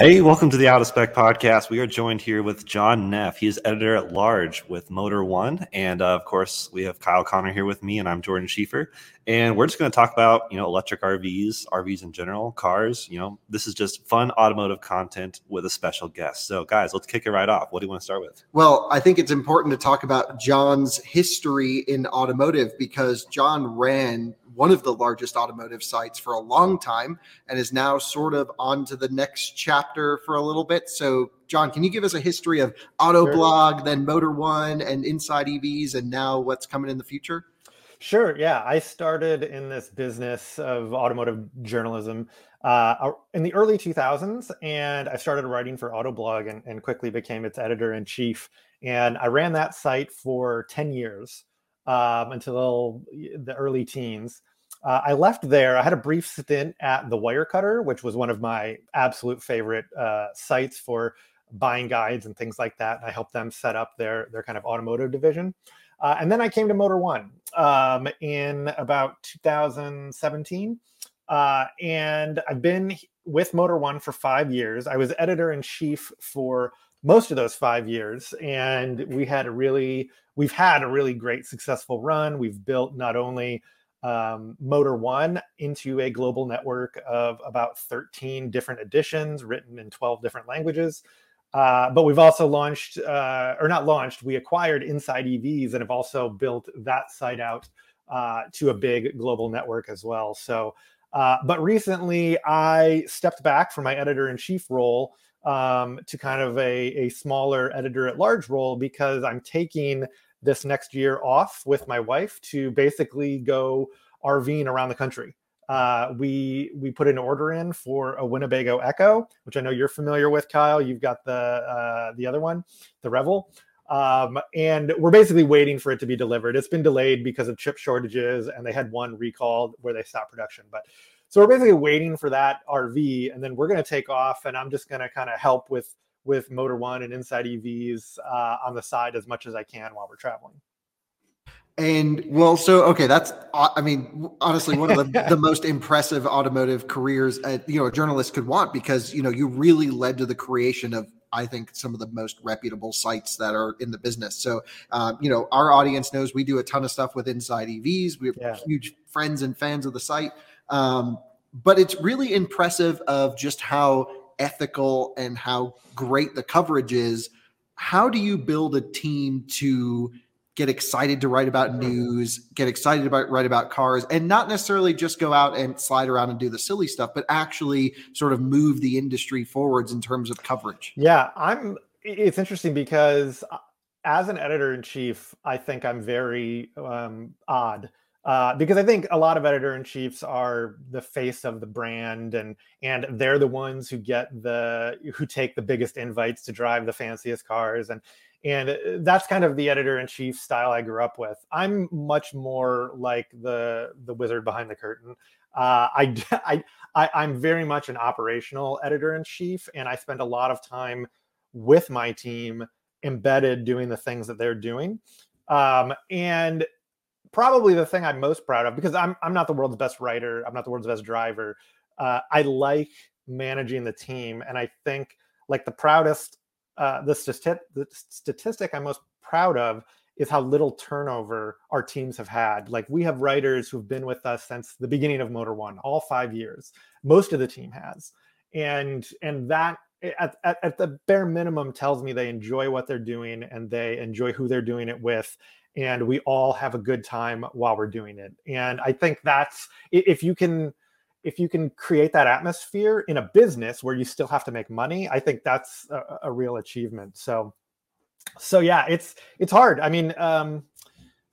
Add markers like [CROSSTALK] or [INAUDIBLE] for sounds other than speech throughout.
Hey, welcome to the Out of Spec podcast. We are joined here with John Neff. He is editor at large with Motor One, and uh, of course, we have Kyle Conner here with me, and I'm Jordan Schieffer. And we're just going to talk about you know electric RVs, RVs in general, cars. You know, this is just fun automotive content with a special guest. So, guys, let's kick it right off. What do you want to start with? Well, I think it's important to talk about John's history in automotive because John ran one of the largest automotive sites for a long time and is now sort of on to the next chapter for a little bit. So, John, can you give us a history of Autoblog, sure. then Motor One, and Inside EVs, and now what's coming in the future? Sure. Yeah. I started in this business of automotive journalism uh, in the early 2000s, and I started writing for Autoblog and, and quickly became its editor in chief. And I ran that site for 10 years um, until the early teens. Uh, I left there. I had a brief stint at the Wirecutter, which was one of my absolute favorite uh, sites for buying guides and things like that. I helped them set up their their kind of automotive division. Uh, and then I came to Motor One um, in about 2017. Uh, and I've been with Motor One for five years. I was editor in chief for most of those five years. And we had a really, we've had a really great successful run. We've built not only um, Motor One into a global network of about 13 different editions written in 12 different languages. Uh, but we've also launched, uh, or not launched, we acquired Inside EVs and have also built that site out uh, to a big global network as well. So, uh, but recently I stepped back from my editor in chief role um, to kind of a, a smaller editor at large role because I'm taking this next year off with my wife to basically go RVing around the country. Uh, we we put an order in for a Winnebago Ekko, which I know you're familiar with, Kyle. You've got the uh, the other one, the Revel, um, and we're basically waiting for it to be delivered. It's been delayed because of chip shortages, and they had one recalled where they stopped production. But so we're basically waiting for that RV, and then we're going to take off, and I'm just going to kind of help with with Motor One and Inside EVs uh, on the side as much as I can while we're traveling. And well, so okay, that's I mean, honestly, one of the, [LAUGHS] the most impressive automotive careers a, you know a journalist could want because you know you really led to the creation of I think some of the most reputable sites that are in the business. So, um, you know, our audience knows we do a ton of stuff with Inside EVs. We're yeah. huge friends and fans of the site. Um, but it's really impressive of just how ethical and how great the coverage is. How do you build a team to get excited to write about news, get excited about write about cars, and not necessarily just go out and slide around and do the silly stuff, but actually sort of move the industry forwards in terms of coverage? Yeah, I'm. It's interesting because uh, as an editor in chief, I think I'm very um, odd uh, because I think a lot of editor in chiefs are the face of the brand, and and they're the ones who get the who take the biggest invites to drive the fanciest cars, and and uh, that's kind of the editor in chief style I grew up with. I'm much more like the the wizard behind the curtain. Uh, I, [LAUGHS] I I I'm very much an operational editor in chief, and I spend a lot of time with my team embedded doing the things that they're doing. Um, and probably the thing I'm most proud of because I'm I'm not the world's best writer, I'm not the world's best driver. Uh, I like managing the team, and I think like the proudest, uh, the, stati- the statistic I'm most proud of is how little turnover our teams have had. Like we have writers who've been with us since the beginning of Motor One, all five years. Most of the team has, and and that at, at, at the bare minimum tells me they enjoy what they're doing and they enjoy who they're doing it with and we all have a good time while we're doing it. And i think that's if you can if you can create that atmosphere in a business where you still have to make money i think that's a, a real achievement. So so yeah it's it's hard. I mean um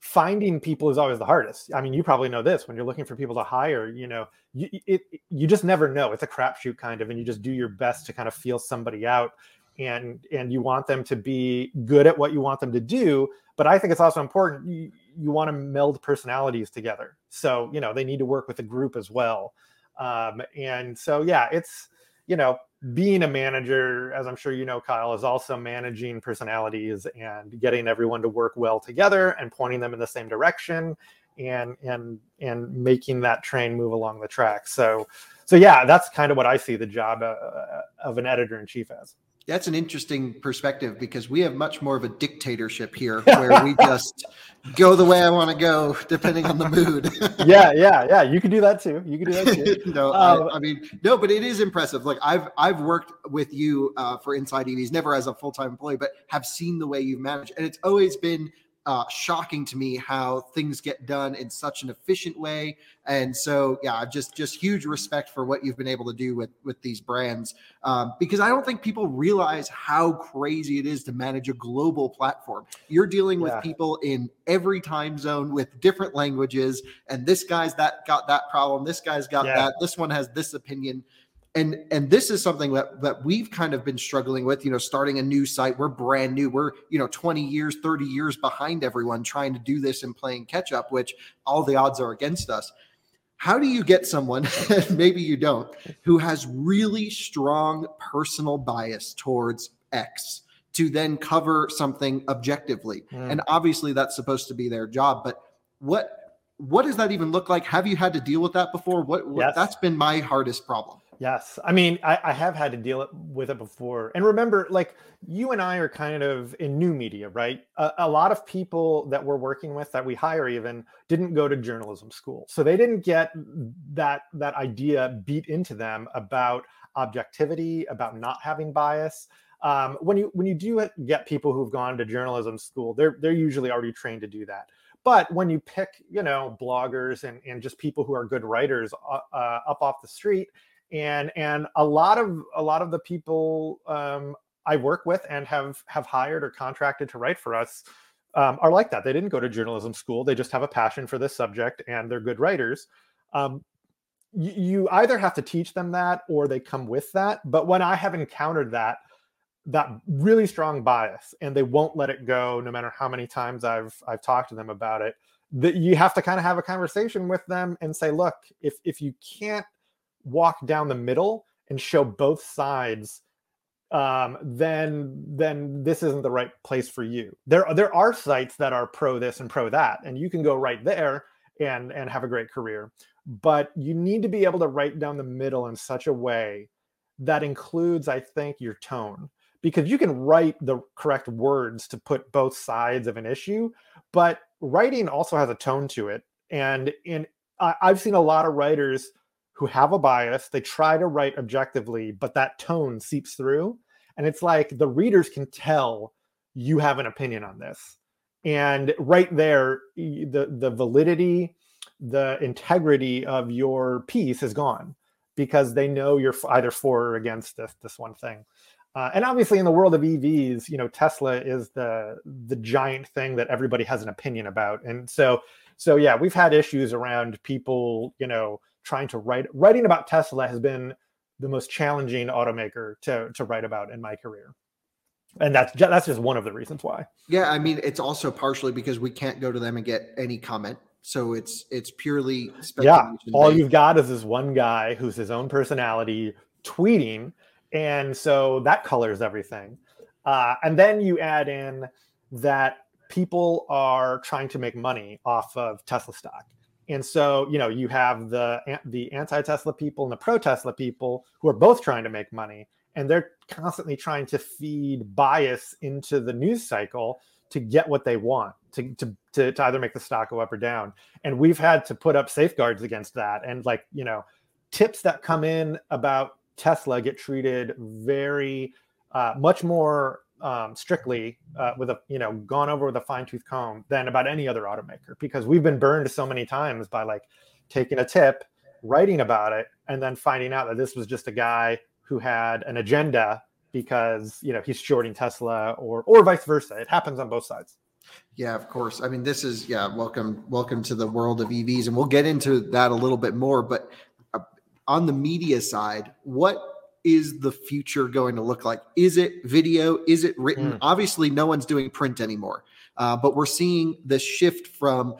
finding people is always the hardest. I mean you probably know this when you're looking for people to hire you know you it, you just never know. It's a crapshoot kind of and you just do your best to kind of feel somebody out and and you want them to be good at what you want them to do but i think it's also important you, you want to meld personalities together. So you know they need to work with a group as well. Um, and so yeah it's you know being a manager as i'm sure you know kyle is also managing personalities and getting everyone to work well together and pointing them in the same direction and and and making that train move along the track. So so yeah that's kind of what i see the job uh, of an editor in chief as that's an interesting perspective because we have much more of a dictatorship here [LAUGHS] where we just go the way I want to go depending on the mood. [LAUGHS] yeah, yeah, yeah. You can do that too. You can do that too. [LAUGHS] no, um, I, I, mean, no, but it is impressive. Like I've I've worked with you uh, for Inside EVs, never as a full time employee, but have seen the way you've managed, and it's always been uh, shocking to me how things get done in such an efficient way. And so, yeah, just just huge respect for what you've been able to do with with these brands, um, because I don't think people realize how crazy it is to manage a global platform. You're dealing with yeah. people in every time zone with different languages, and this guy's that got that problem, this guy's got yeah. that, this one has this opinion and and this is something that that we've kind of been struggling with you know starting a new site. We're brand new. We're you know 20 years 30 years behind everyone trying to do this and playing catch up which all the odds are against us. How do you get someone [LAUGHS] maybe you don't who has really strong personal bias towards x to then cover something objectively? Mm. and obviously that's supposed to be their job but what what does that even look like? Have you had to deal with that before? What, what yes. that's been my hardest problem Yes. I mean, I, I, have had to deal with it before. And remember, like you and I are kind of in new media, right? A, a, lot of people that we're working with that we hire even didn't go to journalism school. So they didn't get that that idea beat into them about objectivity, about not having bias. Um, when you when you do get people who've gone to journalism school, they're they're usually already trained to do that. But when you pick, you know, bloggers and, and just people who are good writers uh, uh, up off the street, and and a lot of a lot of the people um, I work with and have have hired or contracted to write for us um, are like that. They didn't go to journalism school. They just have a passion for this subject and they're good writers. Um, you, you either have to teach them that or they come with that. But when I have encountered that that really strong bias and they won't let it go no matter how many times I've I've talked to them about it that you have to kind of have a conversation with them and say look if if you can't walk down the middle and show both sides um, then then this isn't the right place for you. There there are sites that are pro this and pro that, and you can go right there and and have a great career. But you need to be able to write down the middle in such a way that includes, I think, your tone. Because you can write the correct words to put both sides of an issue, but writing also has a tone to it. And in I've seen a lot of writers who have a bias. They try to write objectively, but that tone seeps through. And it's like the readers can tell you have an opinion on this. And right there, the, the validity, the integrity of your piece is gone because they know you're either for or against this, this one thing. Uh, and obviously, in the world of EVs, you know, Tesla is the the giant thing that everybody has an opinion about, and so so yeah, we've had issues around people, you know, trying to write writing about Tesla has been the most challenging automaker to to write about in my career. And that's that's just one of the reasons why. Yeah i mean it's also partially because we can't go to them and get any comment. So it's it's purely yeah all you've got is this one guy who's his own personality tweeting and so that colors everything. Uh, and then you add in that people are trying to make money off of tesla stock and so you know you have the the anti-tesla people and the pro-tesla people who are both trying to make money and they're constantly trying to feed bias into the news cycle to get what they want to, to, to, to, either make the stock go up or down. And we've had to put up safeguards against that. And like, you know, tips that come in about Tesla get treated very uh, much more um, strictly uh, with a, you know, gone over with a fine tooth comb than about any other automaker because we've been burned so many times by like taking a tip, writing about it, and then finding out that this was just a guy who had an agenda because you know he's shorting Tesla or or vice versa. It happens on both sides. Yeah, of course. I mean, this is yeah. Welcome, welcome to the world of EVs, and we'll get into that a little bit more. But uh, on the media side, what is the future going to look like? Is it video? Is it written? Mm. Obviously, no one's doing print anymore, uh, but we're seeing the shift from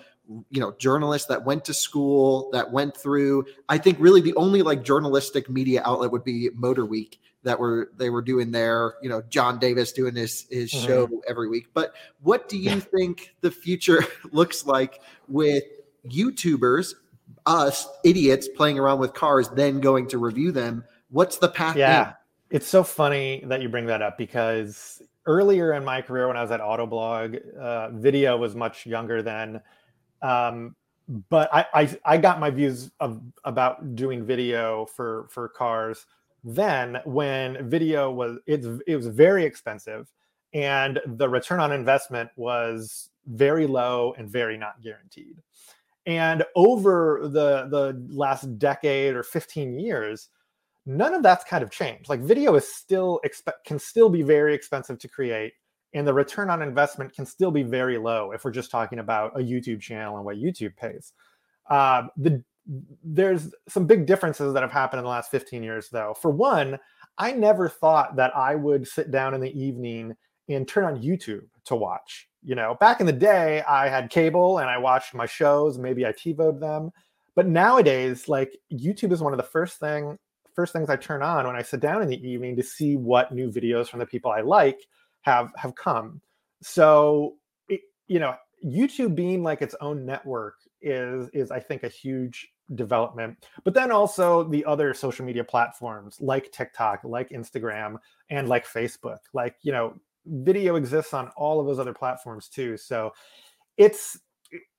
you know journalists that went to school that went through i think really the only like journalistic media outlet would be motor week that were they were doing their you know john davis doing his his mm-hmm. show every week but what do you think the future [LAUGHS] looks like with youtubers us idiots playing around with cars then going to review them what's the path yeah in? it's so funny that you bring that up because earlier in my career when i was at autoblog uh, video was much younger then. um, but I, I, I got my views of about doing video for for cars then when video was it's it was very expensive and the return on investment was very low and very not guaranteed and over the the last decade or 15 years none of that's kind of changed like video is still expect can still be very expensive to create and the return on investment can still be very low if we're just talking about a YouTube channel and what YouTube pays. Uh, the there's some big differences that have happened in the last 15 years, though. For one, I never thought that I would sit down in the evening and turn on YouTube to watch. You know, back in the day, I had cable and I watched my shows. Maybe I TiVoed them, but nowadays, like YouTube is one of the first thing first things I turn on when I sit down in the evening to see what new videos from the people I like have have come. So it, you know, YouTube being like its own network is is I think a huge development. But then also the other social media platforms like TikTok, like Instagram, and like Facebook. Like, you know, video exists on all of those other platforms too. So it's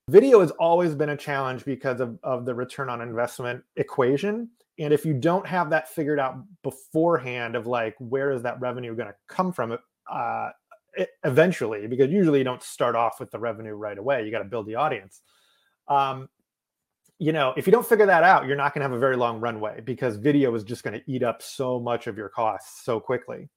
video has always been a challenge because of, of the return on investment equation. And if you don't have that figured out beforehand of like where is that revenue going to come from, uh, eventually because usually you don't start off with the revenue right away you got to build the audience. Um, you know if you don't figure that out you're not going to have a very long runway because video is just going to eat up so much of your costs so quickly.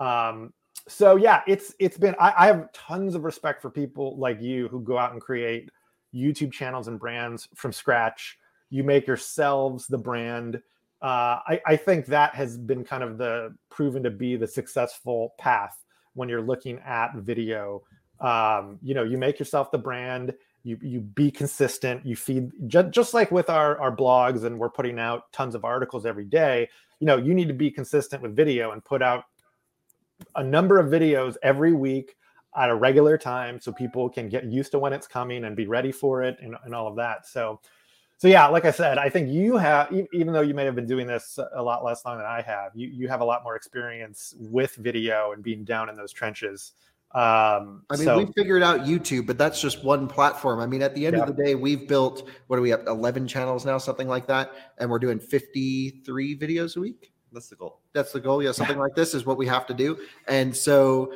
Um, so yeah it's it's been I, I have tons of respect for people like you who go out and create youtube channels and brands from scratch you make yourselves the brand uh, I, I, think that has been kind of the proven to be the successful path when you're looking at video. Um, you know, you make yourself the brand. You you be consistent. You feed just, just like with our our blogs, and we're putting out tons of articles every day. You know, you need to be consistent with video and put out a number of videos every week at a regular time so people can get used to when it's coming and be ready for it and, and all of that. So so yeah, like I said, I think you have, even though you may have been doing this a lot less long than I have, you you have a lot more experience with video and being down in those trenches. Um, I mean, so, we figured out YouTube, but that's just one platform. I mean, at the end yeah. of the day, we've built what do we have? Eleven channels now, something like that, and we're doing fifty-three videos a week. That's the goal. That's the goal. Yeah, something like this is what we have to do, and so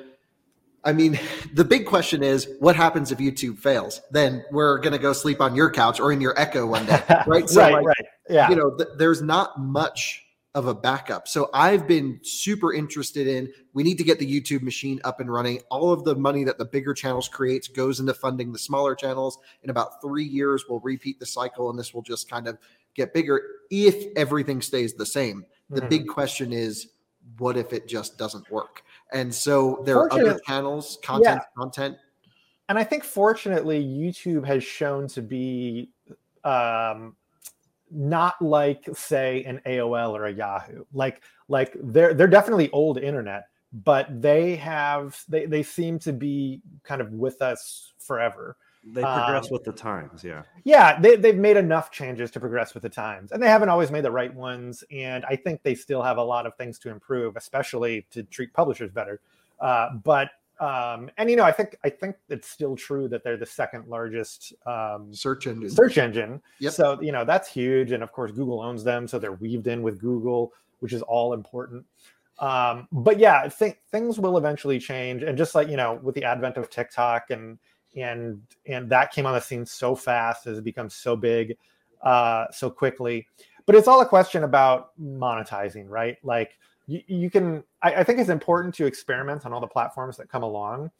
I mean, the big question is what happens if YouTube fails? Then we're going to go sleep on your couch or in your Ekko one day, [LAUGHS] right? So, right, like, right. Yeah. You know, th- there's not much of a backup. So I've been super interested in we need to get the YouTube machine up and running. All of the money that the bigger channels creates goes into funding the smaller channels. In about 3 years we'll repeat the cycle and this will just kind of get bigger if everything stays the same. The mm-hmm. big question is what if it just doesn't work? And so there are other channels, content, yeah. content. And I think fortunately, YouTube has shown to be um, not like, say, an AOL or a Yahoo. Like, like they're they're definitely old internet, but they have they they seem to be kind of with us forever. They progress um, with the times, yeah. Yeah, they, they've made enough changes to progress with the times, and they haven't always made the right ones. And I think they still have a lot of things to improve, especially to treat publishers better. Uh, but um, and you know, I think I think it's still true that they're the second largest um, search engine. Search engine. Yep. So you know that's huge, and of course Google owns them, so they're weaved in with Google, which is all important. Um, but yeah, I think things will eventually change, and just like you know, with the advent of TikTok and and and that came on the scene so fast as it becomes so big uh so quickly. But it's all a question about monetizing right? Like you, you can I, I think it's important to experiment on all the platforms that come along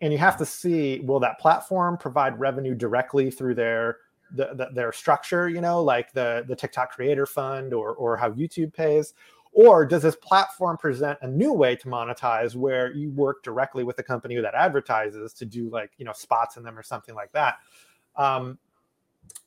and you have to see will that platform provide revenue directly through their the, the, their structure you know like the the tiktok creator fund or or how youtube pays or does this platform present a new way to monetize where you work directly with the company that advertises to do like, you know, spots in them or something like that? Um,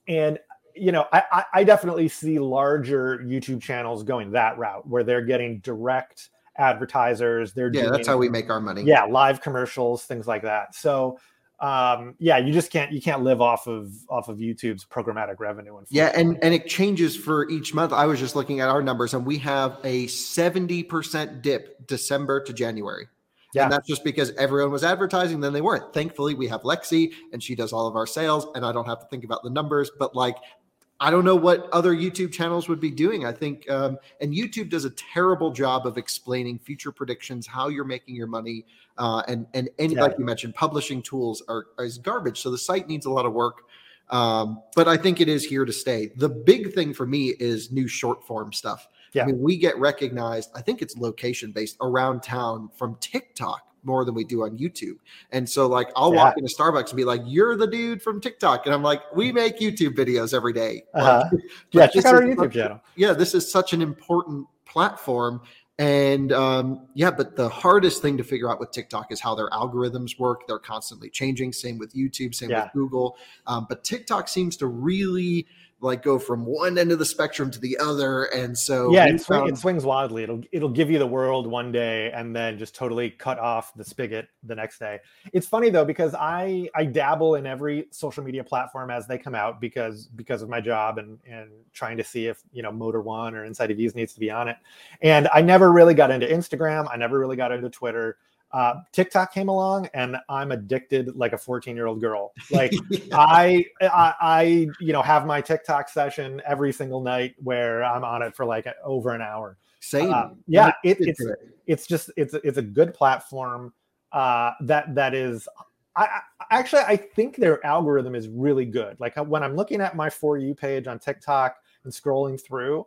and you know, I, I definitely see larger YouTube channels going that route where they're getting direct advertisers. They're yeah, doing, that's how we make our money. Yeah, live commercials, things like that. So um, yeah, you just can't you can't live off of off of YouTube's programmatic revenue. And yeah, and and it changes for each month. I was just looking at our numbers, and we have a seventy percent dip December to January. Yeah. And that's just because everyone was advertising, then they weren't. Thankfully, we have Lexi and she does all of our sales, and I don't have to think about the numbers. But like I don't know what other YouTube channels would be doing. I think, um, and YouTube does a terrible job of explaining future predictions, how you're making your money, uh, and and any yeah. like you mentioned, publishing tools are is garbage. So the site needs a lot of work. Um, but I think it is here to stay. The big thing for me is new short form stuff. Yeah. I mean, we get recognized. I think it's location based around town from TikTok more than we do on YouTube. And so like I'll yeah. walk into Starbucks and be like, "You're the dude from TikTok," and I'm like, "We make YouTube videos every day." Uh-huh. Like, [LAUGHS] yeah, check out our YouTube channel. Yeah, this is such an important platform. And um, yeah, but the hardest thing to figure out with TikTok is how their algorithms work. They're constantly changing. Same with YouTube. Same yeah. with Google. Um, but TikTok seems to really like go from one end of the spectrum to the other and so yeah it, found... it, swings wildly. It'll it'll give you the world one day and then just totally cut off the spigot the next day. It's funny though because i i dabble in every social media platform as they come out because because of my job and and trying to see if you know motor one or inside EVs needs to be on it. And i never really got into instagram. I never really got into twitter uh, TikTok came along and I'm addicted like a 14 year old girl. [LAUGHS] Like yeah. I, I, I, you know, have my TikTok session every single night where I'm on it for like over an hour. Same. Uh, yeah. It, it's, it. it's just, it's, it's a good platform uh, that, that is, I, I actually, I think their algorithm is really good. Like when I'm looking at my For You page on TikTok and scrolling through,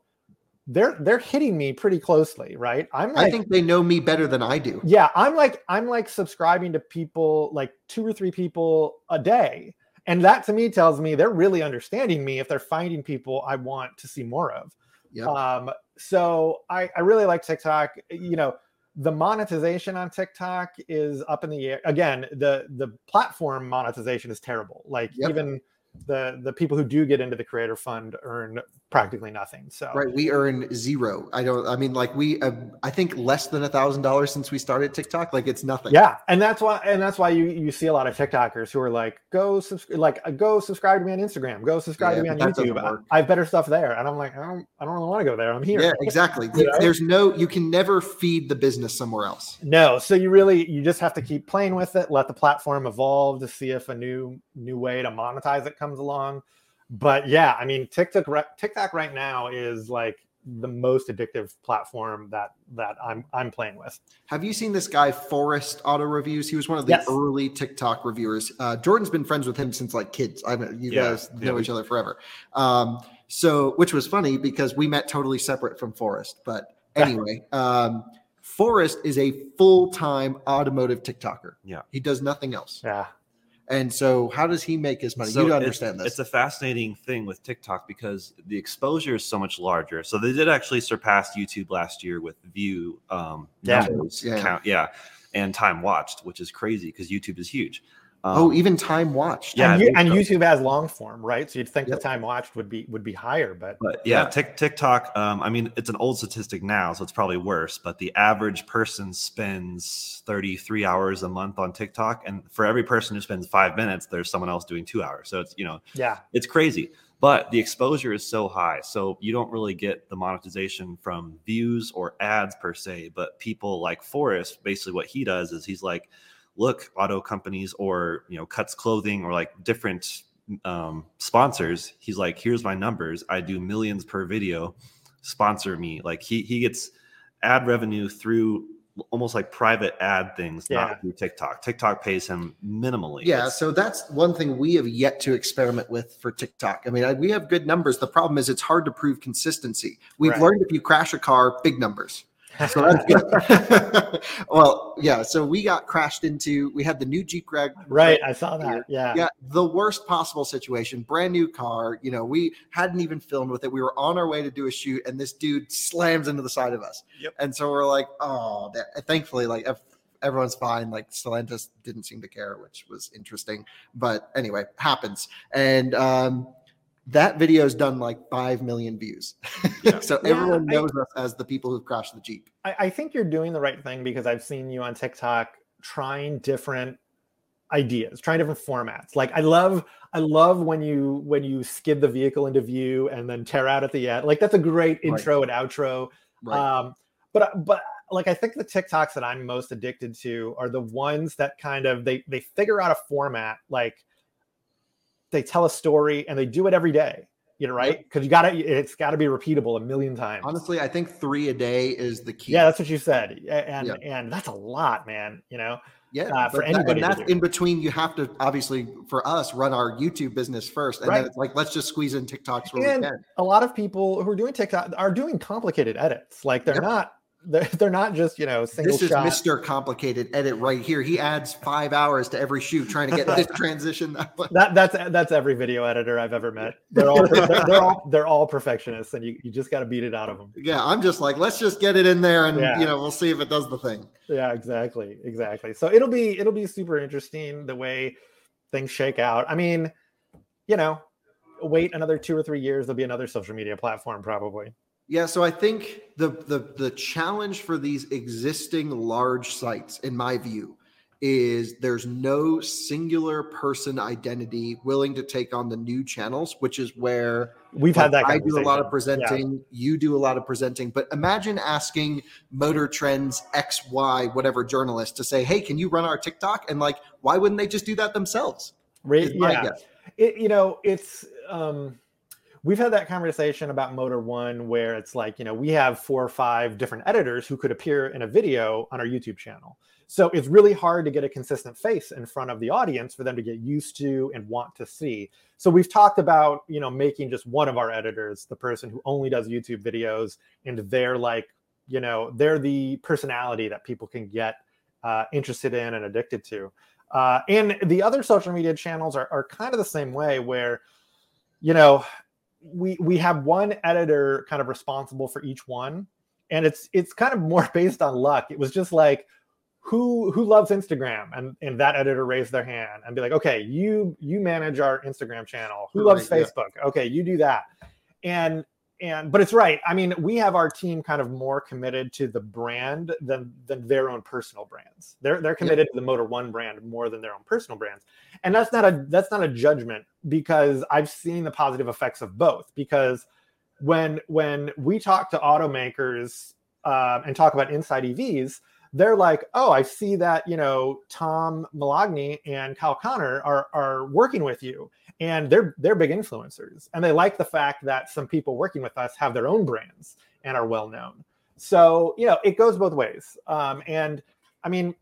they're they're hitting me pretty closely, right? I'm like, I think they know me better than I do. Yeah, I'm like I'm like subscribing to people like two or three people a day. And that to me tells me they're really understanding me if they're finding people I want to see more of. Yeah. Um, so I, I really like TikTok. You know, the monetization on TikTok is up in the air. Again, the the platform monetization is terrible. Like yep. even the the people who do get into the creator fund earn practically nothing so. Right we earn zero. I don't i mean like we uh, i think less than a thousand dollars since we started tiktok like it's nothing. Yeah and that's why and that's why you you see a lot of tiktokers who are like go subscribe like go subscribe to me on instagram go subscribe yeah, to me on youtube. I, I, have better stuff there. And i'm like i don't i don't really want to go there i'm here. Yeah exactly. [LAUGHS] There's no you can never feed the business somewhere else. No so you really you just have to keep playing with it let the platform evolve to see if a new new way to monetize it comes along but yeah, I mean, TikTok TikTok right now is like the most addictive platform that that I'm I'm playing with. Have you seen this guy Forrest Auto Reviews? He was one of the yes. early TikTok reviewers. Uh, Jordan's been friends with him since like kids. I know you yeah, guys know yeah. each other forever. Um, So, which was funny because we met totally separate from Forrest. But anyway, um, Forrest is a full time automotive TikToker. Yeah. He does nothing else. Yeah. And so, how does he make his money? So you don't understand this. It's a fascinating thing with TikTok because the exposure is so much larger. So they did actually surpass YouTube last year with view um, Yeah. numbers Yeah. count, yeah, and time watched, which is crazy because YouTube is huge. Um, oh, even time watched. Yeah, and, you, and so. YouTube has long form, right? So you'd think Yep. the time watched would be would be higher, but But yeah, Yeah. Tik TikTok. Um, I mean, it's an old statistic now, so it's probably worse. But the average person spends 33 hours a month on TikTok, and for every person who spends five minutes, there's someone else doing two hours. So it's you know, yeah, it's crazy. But the exposure is so high, so you don't really get the monetization from views or ads per se. But people like Forrest, basically, what he does is he's like, look, auto companies or you know, cuts clothing or like different um, sponsors. He's like, here's my numbers. I do millions per video. Sponsor me. Like he he gets ad revenue through almost like private ad things, Yeah. not through TikTok. TikTok pays him minimally. Yeah, It's- so that's one thing we have yet to experiment with for TikTok. I mean, I, we have good numbers. The problem is it's hard to prove consistency. We've Right. learned if you crash a car, big numbers. So that's good. [LAUGHS] well, yeah. So we got crashed into. We had the new Jeep Greg. right. I saw that. Yeah, Yeah, the worst possible situation. Brand new car. You know, we hadn't even filmed with it. We were on our way to do a shoot, and this dude slams into the side of us. Yep. And so we're like, oh, that, thankfully, like everyone's fine. Like Stellantis didn't seem to care, which was interesting. But anyway, happens. And um, that video's done like five million views. [LAUGHS] Yeah. so Yeah, everyone I- knows us as the people who've crashed the Jeep. I, I think you're doing the right thing because I've seen you on TikTok trying different ideas, trying different formats. Like I love, I love when you when you skid the vehicle into view and then tear out at the end. Like that's a great Right. intro and outro. Right. Um, but but like I think the TikToks that I'm most addicted to are the ones that kind of they they figure out a format like they tell a story and they do it every day. You know, right? Because you gotta it's gotta be repeatable a million times. Honestly, I think three a day is the key. Yeah, that's what you said, and Yeah. and that's a lot, man. You know, Yeah, uh, for that- anybody and that's in between. You have to obviously, for us, run our YouTube business first, and Right. then it's like let's just squeeze in TikToks where And we can. a lot of people who are doing TikTok are doing complicated edits. Like they're Yep. not they're, they're not just you know single This is shot. Mr. Complicated Edit right here. He adds five hours to every shoot trying to get this [LAUGHS] transition that. [LAUGHS] That that's that's every video editor I've ever met. They're all they're, they're all they're all perfectionists, and you, you just got to beat it out of them. Yeah, I'm just like, let's just get it in there, and Yeah. you know, we'll see if it does the thing. Yeah, exactly, exactly. So it'll be it'll be super interesting the way things shake out. I mean, you know, wait another two or three years, there'll be another social media platform probably. Yeah, so I think the the the challenge for these existing large sites, in my view, is there's no singular person identity willing to take on the new channels, which is where We've like, had that. I do a lot of conversation. Yeah. presenting, you do a lot of presenting, but imagine asking Motor Trends X, Y, whatever journalist to say, "Hey, can you run our TikTok?" And like, why wouldn't they just do that themselves? My yeah. it you know it's um we've had that conversation about motor one where it's like you know we have four or five different editors who could appear in a video on our youtube channel. So it's really hard to get a consistent face in front of the audience for them to get used to and want to see. So we've talked about you know making just one of our editors the person who only does youtube videos and they're like you know they're the personality that people can get uh, interested in and addicted to. Uh, and the other social media channels are, are kind of the same way where, you know, we we have one editor kind of responsible for each one. And it's it's kind of more [LAUGHS] based on luck. It was just like who who loves Instagram? And and that editor raised their hand and be like, okay, you you manage our Instagram channel. Who loves Right, yeah. Facebook? Okay, you do that. And and but it's right. I mean, we have our team kind of more committed to the brand than than their own personal brands. They're they're committed to the Motor One brand more than their own personal brands. And that's not a that's not a judgment because I've seen the positive effects of both. Because when when we talk to automakers um, and talk about inside EVs, they're like, oh, I see that you know Tom Moloughney and Kyle Conner are are working with you, and they're they're big influencers, and they like the fact that some people working with us have their own brands and are well known. So you know, it goes both ways. Um, and I mean,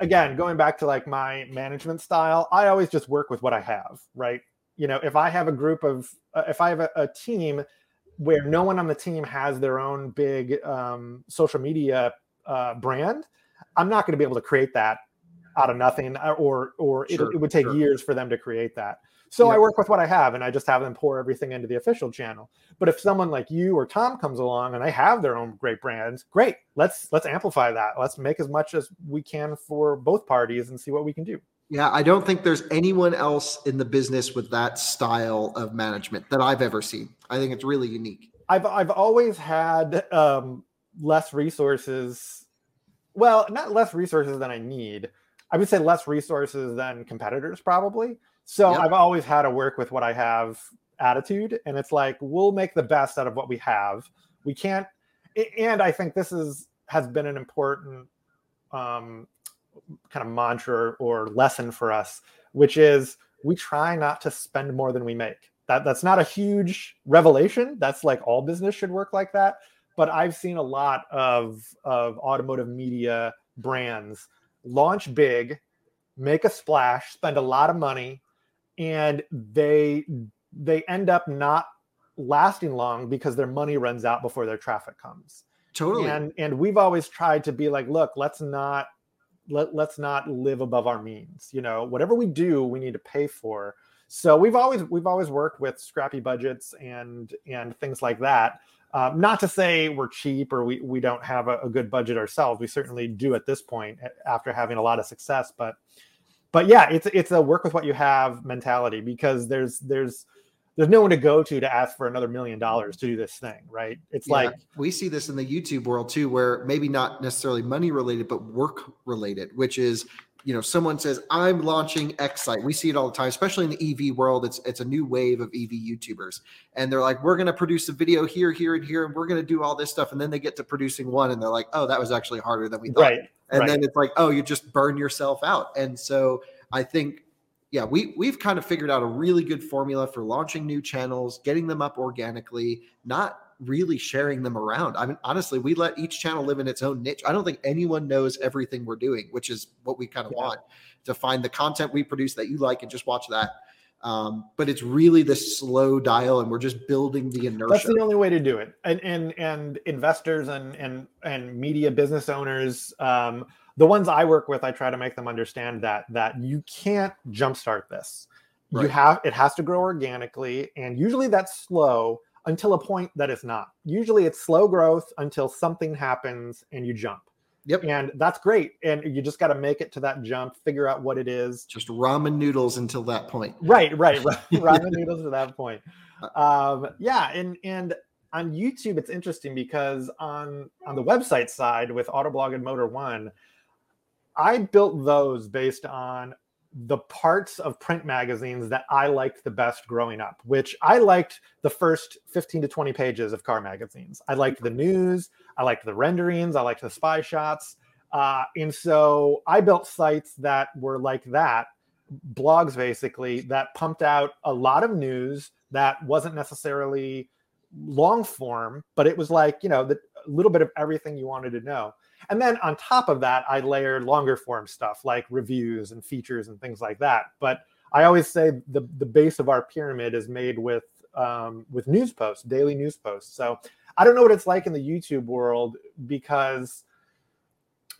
again, going back to like my management style, I always just work with what I have, right? you know, if I have a group of, uh, if I have a, a, team where no one on the team has their own big um, social media uh, brand, I'm not going to be able to create that out of nothing, uh, or or sure, it, it, would take sure. years for them to create that. So I work with what I have, and I just have them pour everything into the official channel. But if someone like you or Tom comes along and they have their own great brands, great. Let's let's amplify that. Let's make as much as we can for both parties and see what we can do. Yeah, I don't think there's anyone else in the business with that style of management that I've ever seen. I think it's really unique. I've I've always had um, less resources. Well, not less resources than I need. I would say less resources than competitors, probably. So yep. I've always had to work with what I have attitude, and it's like we'll make the best out of what we have. We can't, and I think this is has been an important um, kind of mantra or lesson for us, which is we try not to spend more than we make. That that's not a huge revelation. That's like all business should work like that. But I've seen a lot of of automotive media brands launch big, make a splash, spend a lot of money, and they they end up not lasting long because their money runs out before their traffic comes. Totally. And and we've always tried to be like, look, let's not let, let's not live above our means you know whatever we do we need to pay for so we've always we've always worked with scrappy budgets and and things like that um, not to say we're cheap or we, we don't have a, a, good budget ourselves we certainly do at this point after having a lot of success but but yeah it's it's a work with what you have mentality because there's there's there's no one to go to to ask for another million dollars to do this thing, right? It's yeah, like we see this in the YouTube world too, where maybe not necessarily money related, but work related, which is you know someone says i'm launching x site. We see it all the time especially in the ev world. It's it's a new wave of ev youtubers. And they're like we're going to produce a video here here and here and we're going to do all this stuff. And then they get to producing one and they're like oh that was actually harder than we thought. Right and right. then it's like oh you just burn yourself out and so i think yeah, we we've kind of figured out a really good formula for launching new channels, getting them up organically, not really sharing them around. I mean, honestly, we let each channel live in its own niche. I don't think anyone knows everything we're doing, which is what we kind of yeah. want to find the content we produce that you like and just watch that. Um, but it's really the slow dial, and we're just building the inertia. That's the only way to do it. And and and investors and and and media business owners. Um, the ones I work with, I try to make them understand that that you can't jumpstart this. Right. You have it has to grow organically, and usually that's slow until a point that it's not. Usually it's slow growth until something happens and you jump. Yep. And that's great. And you just got to make it to that jump, figure out what it is. Just ramen noodles until that point. Right, right. [LAUGHS] ramen noodles to that point. Uh, um, yeah. And, and on YouTube, it's interesting because on, on the website side with Autoblog and Motor One, I built those based on the parts of print magazines that I liked the best growing up, which I liked the first 15 to 20 pages of car magazines. I liked the news, I liked the renderings, I liked the spy shots. Uh, and so I built sites that were like that, blogs basically, that pumped out a lot of news that wasn't necessarily long form, but it was like, you know, the, a little bit of everything you wanted to know. And then on top of that, I layered longer form stuff like reviews and features and things like that. But I always say the, the base of our pyramid is made with um, with news posts, daily news posts. So I don't know what it's like in the YouTube world because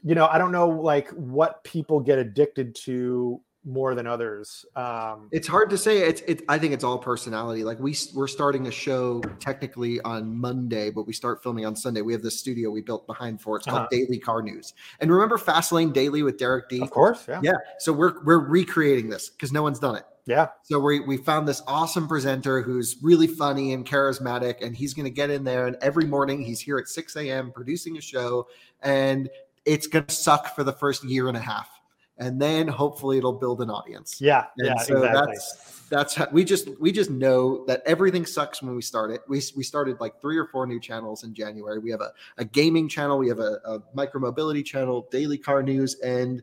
you know I don't know like what people get addicted to more than others. Um, it's hard to say. It's it. I think it's all personality. Like we we're starting a show technically on Monday, but we start filming on Sunday. We have this studio we built behind for. It's called uh-huh. Daily Car News. And remember Fastlane Daily with Derek D. Of course, yeah. Yeah. So we're we're recreating this because no one's done it. Yeah. So we we found this awesome presenter who's really funny and charismatic, and he's going to get in there. And every morning he's here at 6 a.m. producing a show, and it's going to suck for the first year and a half and then hopefully it'll build an audience. Yeah, and yeah, so exactly. That's that's how we just we just know that everything sucks when we start it. We we started like three or four new channels in January. We have a, a gaming channel, we have a, a micro mobility channel, daily car news, and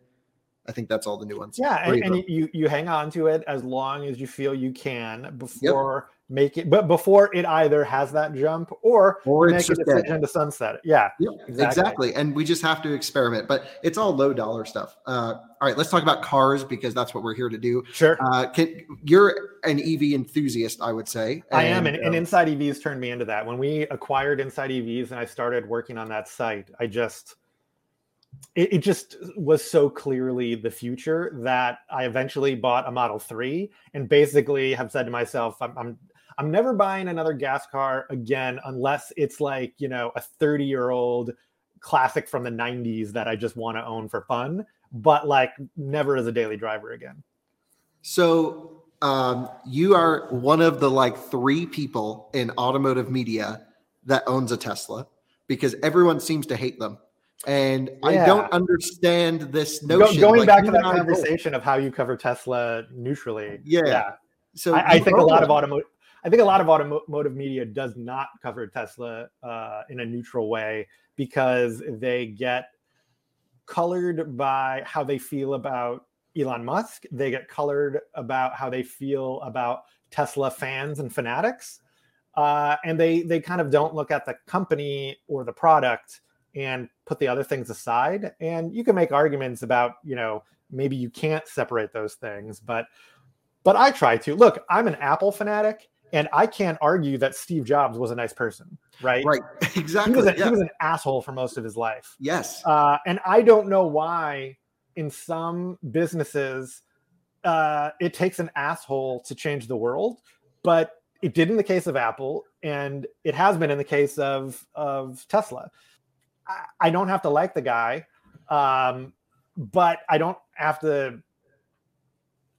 I think that's all the new ones. Yeah, and, and you you hang on to it as long as you feel you can before make it but before it either has that jump or, Or make a decision to sunset it. Yeah. Yeah, Exactly. exactly. And we just have to experiment, but it's all low dollar stuff. Uh, all right, let's talk about cars because that's what we're here to do. Sure. Uh, can, you're an EV enthusiast, I would say. I am, and, and Inside EVs turned me into that. When we acquired Inside EVs and I started working on that site, I just it, it just was so clearly the future that I eventually bought a Model 3 and basically have said to myself, I'm I'm, I'm never buying another gas car again unless it's like, you know, a 30 year old classic from the 90s that I just want to own for fun, but like never as a daily driver again. So um, you are one of the like three people in automotive media that owns a Tesla because everyone seems to hate them. And I don't understand this Go- notion. going like, back to that conversation of how you cover Tesla neutrally. Yeah. So I, I think a lot of automotive I think a lot of automotive media does not cover Tesla uh, in a neutral way because they get colored by how they feel about Elon Musk. They get colored about how they feel about Tesla fans and fanatics, uh, and they they kind of don't look at the company or the product and put the other things aside. And you can make arguments about you know maybe you can't separate those things, but but I try to. Look, I'm an Apple fanatic, and I can't argue that Steve Jobs was a nice person, right? Right. [LAUGHS] He Exactly. was, a, yeah. he was an asshole for most of his life. yes. Uh, and I don't know why in some businesses uh, it takes an asshole to change the world, but it did in the case of Apple, and it has been in the case of of Tesla. I, I don't have to like the guy, um, but I don't have to.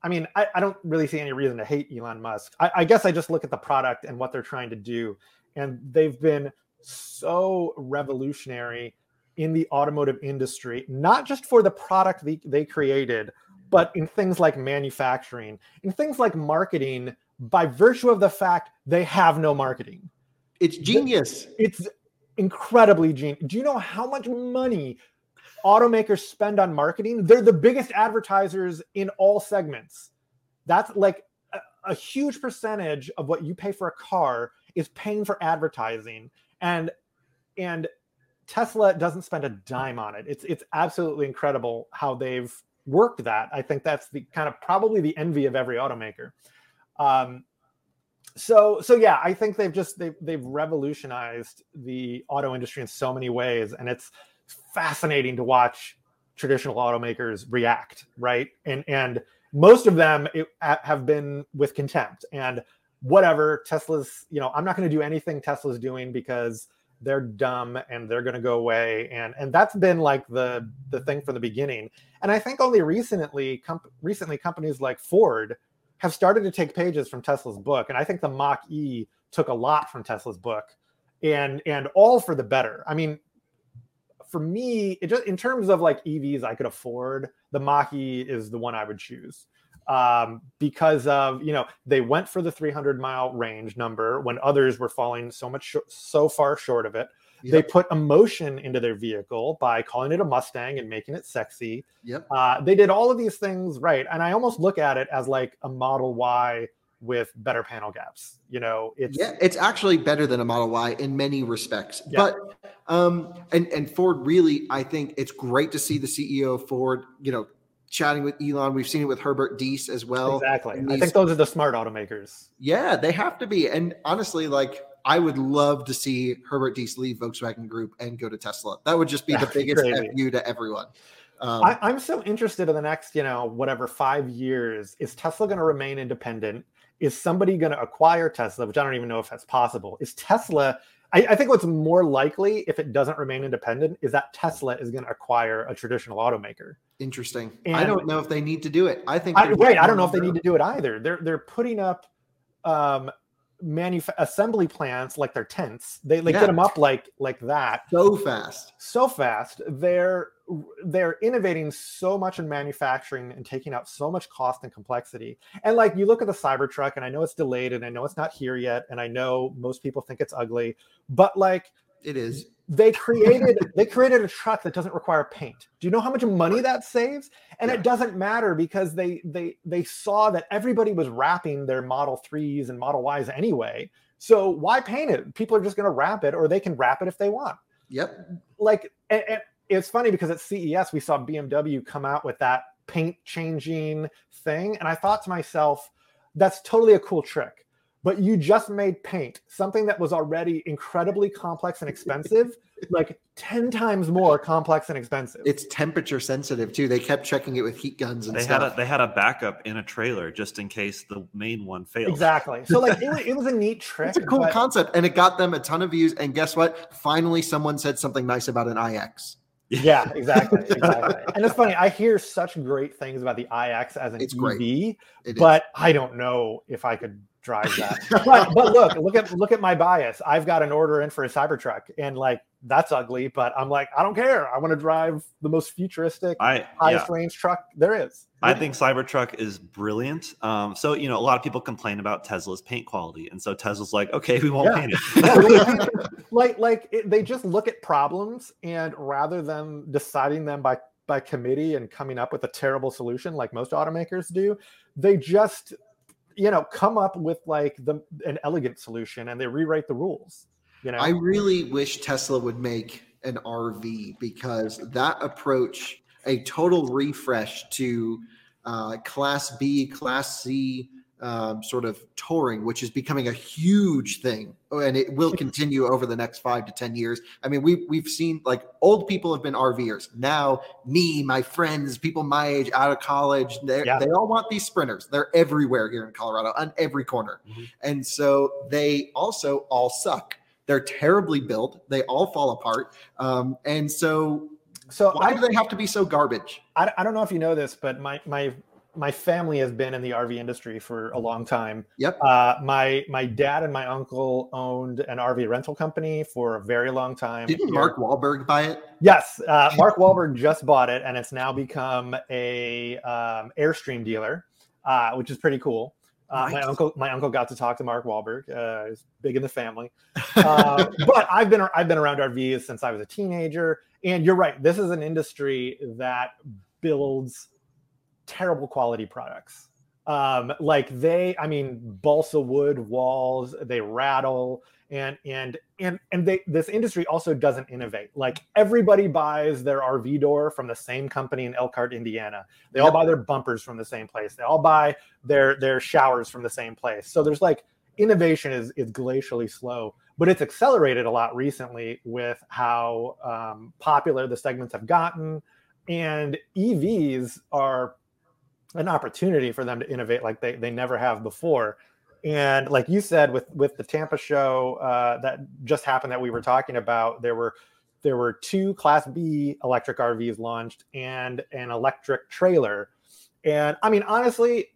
I mean, I, I don't really see any reason to hate Elon Musk. I, I guess I just look at the product and what they're trying to do, and they've been so revolutionary in the automotive industry, not just for the product they, they created, but in things like manufacturing, in things like marketing, by virtue of the fact they have no marketing. it's genius. It's incredibly genius. Do you know how much money automakers spend on marketing? They're the biggest advertisers in all segments. That's like a, a huge percentage of what you pay for a car is paying for advertising. And and Tesla doesn't spend a dime on it. It's it's absolutely incredible how they've worked that. I think that's the kind of probably the envy of every automaker. Um, so so yeah, I think they've just they've they've revolutionized the auto industry in so many ways, and it's fascinating to watch traditional automakers react, right? And and most of them it, have been with contempt. And whatever Tesla's. You know, I'm not going to do anything Tesla's doing because they're dumb and they're going to go away. And and that's been like the the thing from the beginning. And i think only recently comp- recently companies like ford have started to take pages from tesla's book. And i think the mach e took a lot from tesla's book. And and all for the better. I mean for me it just in terms of like evs i could afford the e is the one i would choose um, because of you know they went for the 300 mile range number when others were falling so much sh- so far short of it. They put emotion into their vehicle by calling it a Mustang and making it sexy. Yep. Uh, they did all of these things right, and I almost look at it as like a Model Y with better panel gaps. You know, it's yeah, it's actually better than a Model Y in many respects. Yeah. But um, and and Ford really, I think it's great to see the CEO of Ford, you know, chatting with Elon. We've seen it with Herbert Diess as well. exactly. And I think those are the smart automakers. Yeah, they have to be. And honestly, like I would love to see Herbert Diess leave Volkswagen Group and go to Tesla. That would just be the That'd be biggest crazy. FU to everyone. Um, I, I'm so interested in the next, you know, whatever five years. Is Tesla going to remain independent? Is somebody going to acquire Tesla? Which I don't even know if that's possible. Is Tesla? I, I think what's more likely, if it doesn't remain independent, is that Tesla is going to acquire a traditional automaker. interesting. I don't know if they need to do it. I think I, right. I don't know if they need to do it either. They're they're putting up um manuf- assembly plants like their tents. They like Yeah. get them up like like that. so fast. so fast they're they're innovating so much in manufacturing and taking out so much cost and complexity and like you look at the cybertruck and i know it's delayed and i know it's not here yet and i know most people think it's ugly but like It is. They created they created a truck that doesn't require paint. Do you know how much money that saves? And Yeah. it doesn't matter because they they they saw that everybody was wrapping their Model 3s and Model Ys anyway. So why paint it? People are just going to wrap it or they can wrap it if they want. Yep. Like and, and it's funny because at CES we saw BMW come out with that paint changing thing and I thought to myself that's totally a cool trick. But you just made paint, something that was already incredibly complex and expensive, [LAUGHS] like 10 times more complex and expensive. It's temperature sensitive too. They kept checking it with heat guns and They had a they had a backup in a trailer just in case the main one failed. exactly. So like it, it was a neat [LAUGHS] trick. it's a cool but- concept, and it got them a ton of views. And guess what? Finally, someone said something nice about an IX. Yeah, exactly. [LAUGHS] Exactly. and it's funny, I hear such great things about the iX as an It's EV, great. It is. but I don't know if I could drive that. [LAUGHS] but, but look, look at look at my bias. I've got an order in for a Cybertruck, and like that's ugly, but I'm like, I don't care. I want to drive the most futuristic, I highest yeah. range truck there is. I think Cybertruck is brilliant. Um, so you know, a lot of people complain about Tesla's paint quality, and so Tesla's like, okay, we won't Yeah. paint it. [LAUGHS] [LAUGHS] Like like it, they just look at problems and rather than deciding them by by committee and coming up with a terrible solution like most automakers do they just you know come up with like the an elegant solution and they rewrite the rules you know? I really wish Tesla would make an RV because that approach, a total refresh to uh, Class B, Class C um, sort of touring, which is becoming a huge thing, Oh, and it will continue over the next five to ten years. I mean, we we've seen like old people have been RVers. Now, me, my friends, people my age, out of college, they Yeah. they all want these sprinters. They're everywhere here in Colorado, on every corner, Mhm. and so they also all suck. They're terribly built. They all fall apart. Um, and so, so why I, do they have to be so garbage? I I don't know if you know this but my my my family has been in the RV industry for a long time Yep. uh, my my dad and my uncle owned an RV rental company for a very long time Didn't here. Mark Wahlberg buy it? Yes, uh, [LAUGHS] Mark Wahlberg just bought it, and it's now become a um, Airstream dealer, uh, which is pretty cool. Uh, My uncle, my uncle got to talk to Mark Wahlberg. Uh, he's big in the family, [LAUGHS] uh, but I've been I've been around RVs since I was a teenager. And you're right, this is an industry that builds terrible quality products. Um, like they, I mean, balsa wood walls, they rattle, and and and and they this industry also doesn't innovate. Like everybody buys their RV door from the same company in Elkhart, Indiana. They all buy their bumpers from the same place. They all buy their their showers from the same place. So there's like innovation is is glacially slow, but it's accelerated a lot recently with how um, popular the segments have gotten, and EVs are an opportunity for them to innovate like they, they never have before. And like you said with with the tampa show uh, that just happened that we were talking about there were there were two class b electric rvs launched and an electric trailer. And i mean honestly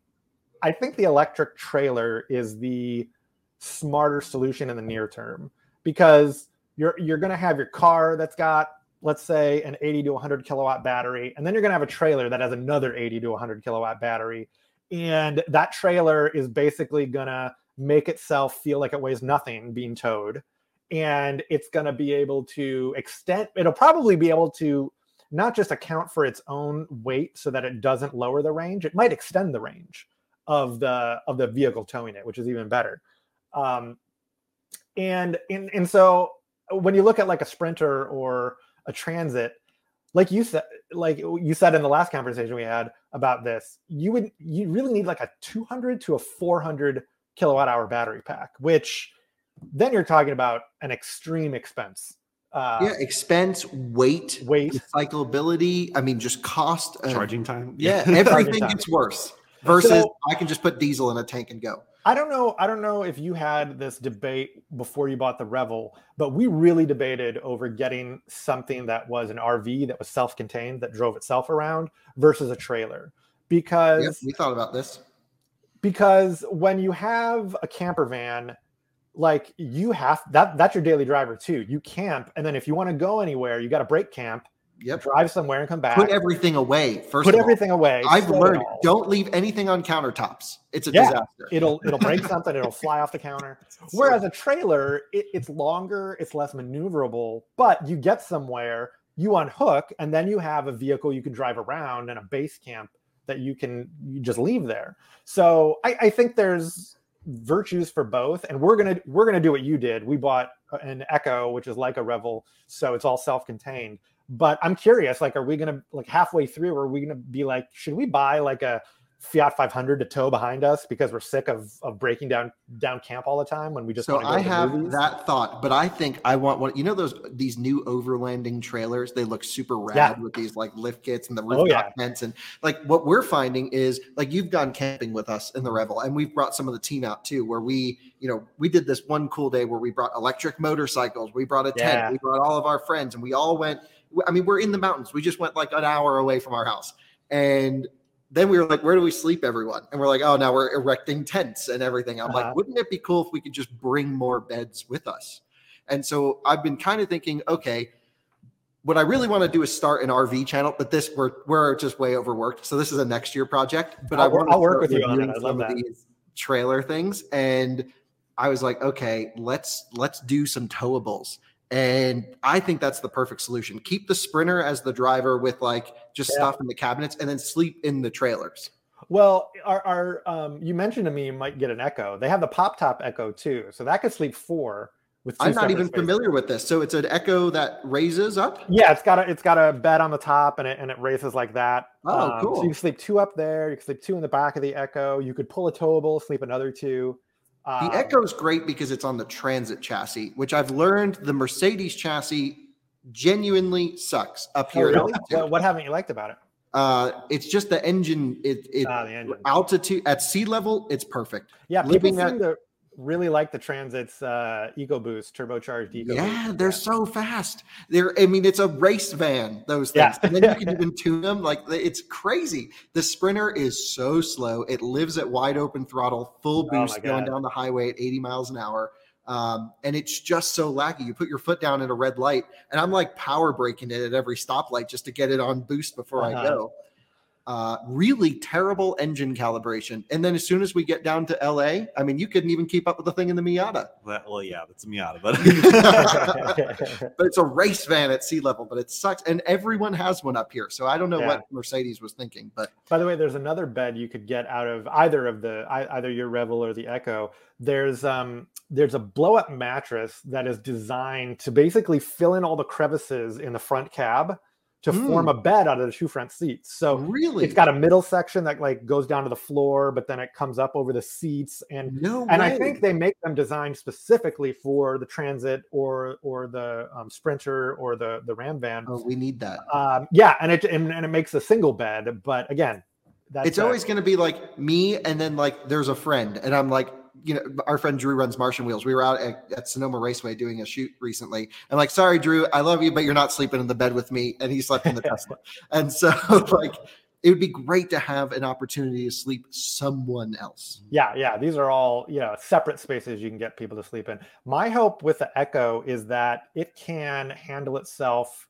i think the electric trailer is the smarter solution in the near term because you're you're going to have your car that's got let's say an 80 to 100 kilowatt battery and then you're going to have a trailer that has another 80 to 100 kilowatt battery and that trailer is basically going to make itself feel like it weighs nothing being towed and it's going to be able to extend it'll probably be able to not just account for its own weight so that it doesn't lower the range it might extend the range of the of the vehicle towing it which is even better. Um, and, and and so when you look at like a sprinter or a transit like you said like you said in the last conversation we had about this you would you really need like a 200 to a 400 kilowatt hour battery pack which then you're talking about an extreme expense uh yeah, expense, weight, weight recyclability. I mean, just cost. uh, Charging time. Yeah, [LAUGHS] everything time. gets worse. Versus, So- I can just put diesel in a tank and go. I don't know. I don't know if you had this debate before you bought the Revel, but we really debated over getting something that was an RV that was self-contained that drove itself around versus a trailer, because Yep, we thought about this. because when you have a camper van, like you have that that's your daily driver too. You camp, and then if you want to go anywhere, you got to break camp Yep. drive somewhere and come back. Put everything away first. Put of all. everything away. I've learned don't leave anything on countertops. It's a Yeah, disaster. It'll [LAUGHS] it'll break something. It'll fly off the counter. [LAUGHS] Whereas a trailer, it, it's longer, it's less maneuverable, but you get somewhere, you unhook, and then you have a vehicle you can drive around and a base camp that you can you just leave there. So I, I think there's virtues for both, and we're gonna we're gonna do what you did. We bought an Ekko, which is like a Revel, so it's all self-contained. But I'm curious, like, are we gonna like halfway through? Are we gonna be like, should we buy like a Fiat 500 to tow behind us because we're sick of, of breaking down down camp all the time when we just So go I have movies? that thought, but I think I want one. You know those these new overlanding trailers? They look super rad Yeah. with these like lift kits and the Oh, rooftop yeah. tents, and like what we're finding is like you've gone camping with us in the Revel, and we've brought some of the team out too. Where we, you know, we did this one cool day where we brought electric motorcycles, we brought a tent, Yeah. we brought all of our friends, and we all went. I mean, we're in the mountains. We just went like an hour away from our house, and then we were like, where do we sleep, everyone? And we're like, oh, now we're erecting tents and everything. I'm Uh-huh. like, wouldn't it be cool if we could just bring more beds with us? And so I've been kind of thinking, okay, what I really want to do is start an RV channel, but this we're we're just way overworked. So this is a next year project. But I I'll wor- want to work with you on it. I love some of that. these trailer things. And I was like, okay, let's let's do some towables. And I think that's the perfect solution. Keep the sprinter as the driver with like just Yeah. stuff in the cabinets and then sleep in the trailers. Well, our, our um, you mentioned to me you might get an Ekko. They have the pop top Ekko too, so that could sleep four with. two I'm not even spaces. familiar with this. So it's an Ekko that raises up. Yeah, it's got a it's got a bed on the top and it and it races like that. Oh, Um, cool. So you can sleep two up there. You can sleep two in the back of the Ekko. You could pull a towable, sleep another two. The Um, Ekko is great because it's on the Transit chassis, which I've learned the Mercedes chassis genuinely sucks up oh, here. really? altitude. What, haven't you liked about it? Uh, it's just the engine. It, it Ah, the engine. altitude at sea level, it's perfect. Yeah, living at- really like the Transit's uh, EcoBoost, turbocharged EcoBoost. Yeah, they're so fast. They're, I mean, it's a race van. Those things, Yeah. and then you can [LAUGHS] even tune them. Like it's crazy. The Sprinter is so slow. It lives at wide open throttle, full Oh boost, going down the highway at 80 miles an hour. Um, and it's just so laggy. You put your foot down at a red light, and I'm like power braking it at every stoplight just to get it on boost before I Uh-huh. go. Uh, really terrible engine calibration. And then as soon as we get down to LA, I mean, you couldn't even keep up with the thing in the Miata. That, well, yeah, that's a Miata, but [LAUGHS] but it's a race van at sea level, but it sucks. And everyone has one up here. So I don't know Yeah. what Mercedes was thinking, but By the way, there's another bed you could get out of either of the either your Revel or the Ekko. There's um there's a blow up mattress that is designed to basically fill in all the crevices in the front cab to form a bed out of the two front seats. So really, it's got a middle section that like goes down to the floor, but then it comes up over the seats and no and I think they make them designed specifically for the Transit or or the um, Sprinter or the the Ram van. oh, we need that. Um, yeah, and it and, and it makes a single bed, but again, that's it's always going to be like me, and then like there's a friend, and I'm like, you know, our friend Drew runs Martian Wheels. We were out at, at Sonoma Raceway doing a shoot recently. I'm like, sorry, Drew, I love you, but you're not sleeping in the bed with me. And he slept in the Tesla. [LAUGHS] And so, [LAUGHS] like, it would be great to have an opportunity to sleep someone else. yeah, yeah. These are all you know separate spaces you can get people to sleep in. My hope with the Ekko is that it can handle itself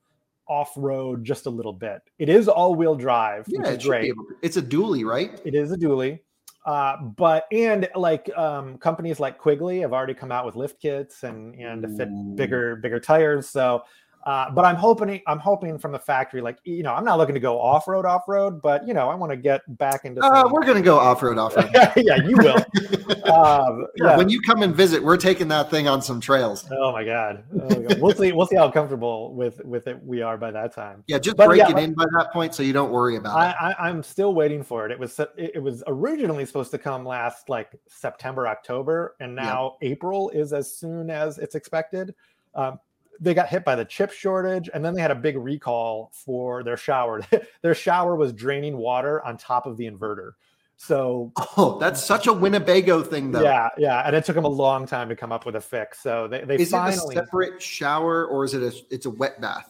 off road just a little bit. It is all wheel drive, Yeah, which it is be great. able It's a dually, right? It is a dually. Uh, but and like um, companies like Quigley have already come out with lift kits and and to fit bigger bigger tires. So, uh, but I'm hoping I'm hoping from the factory, like you know, I'm not looking to go off road off road, but you know, I want to get back into. Uh, we're going to go off road, off road. [LAUGHS] yeah, you will. [LAUGHS] um, yeah. When you come and visit, we're taking that thing on some trails. Oh my god. Oh my God. We'll see. We'll see how comfortable with with it we are by that time. Yeah, just But break yeah, it in by that point so you don't worry about I, it. I, I'm still waiting for it. It was it, was originally supposed to come last like September, October, and Yeah. now April is as soon as it's expected. Um, they got hit by the chip shortage, and then they had a big recall for their shower. [LAUGHS] their shower was draining water on top of the inverter. So Oh, that's such a Winnebago thing, though. yeah, yeah, and it took them a long time to come up with a fix. So they they Is finally it a separate shower or is it a? It's a wet bath.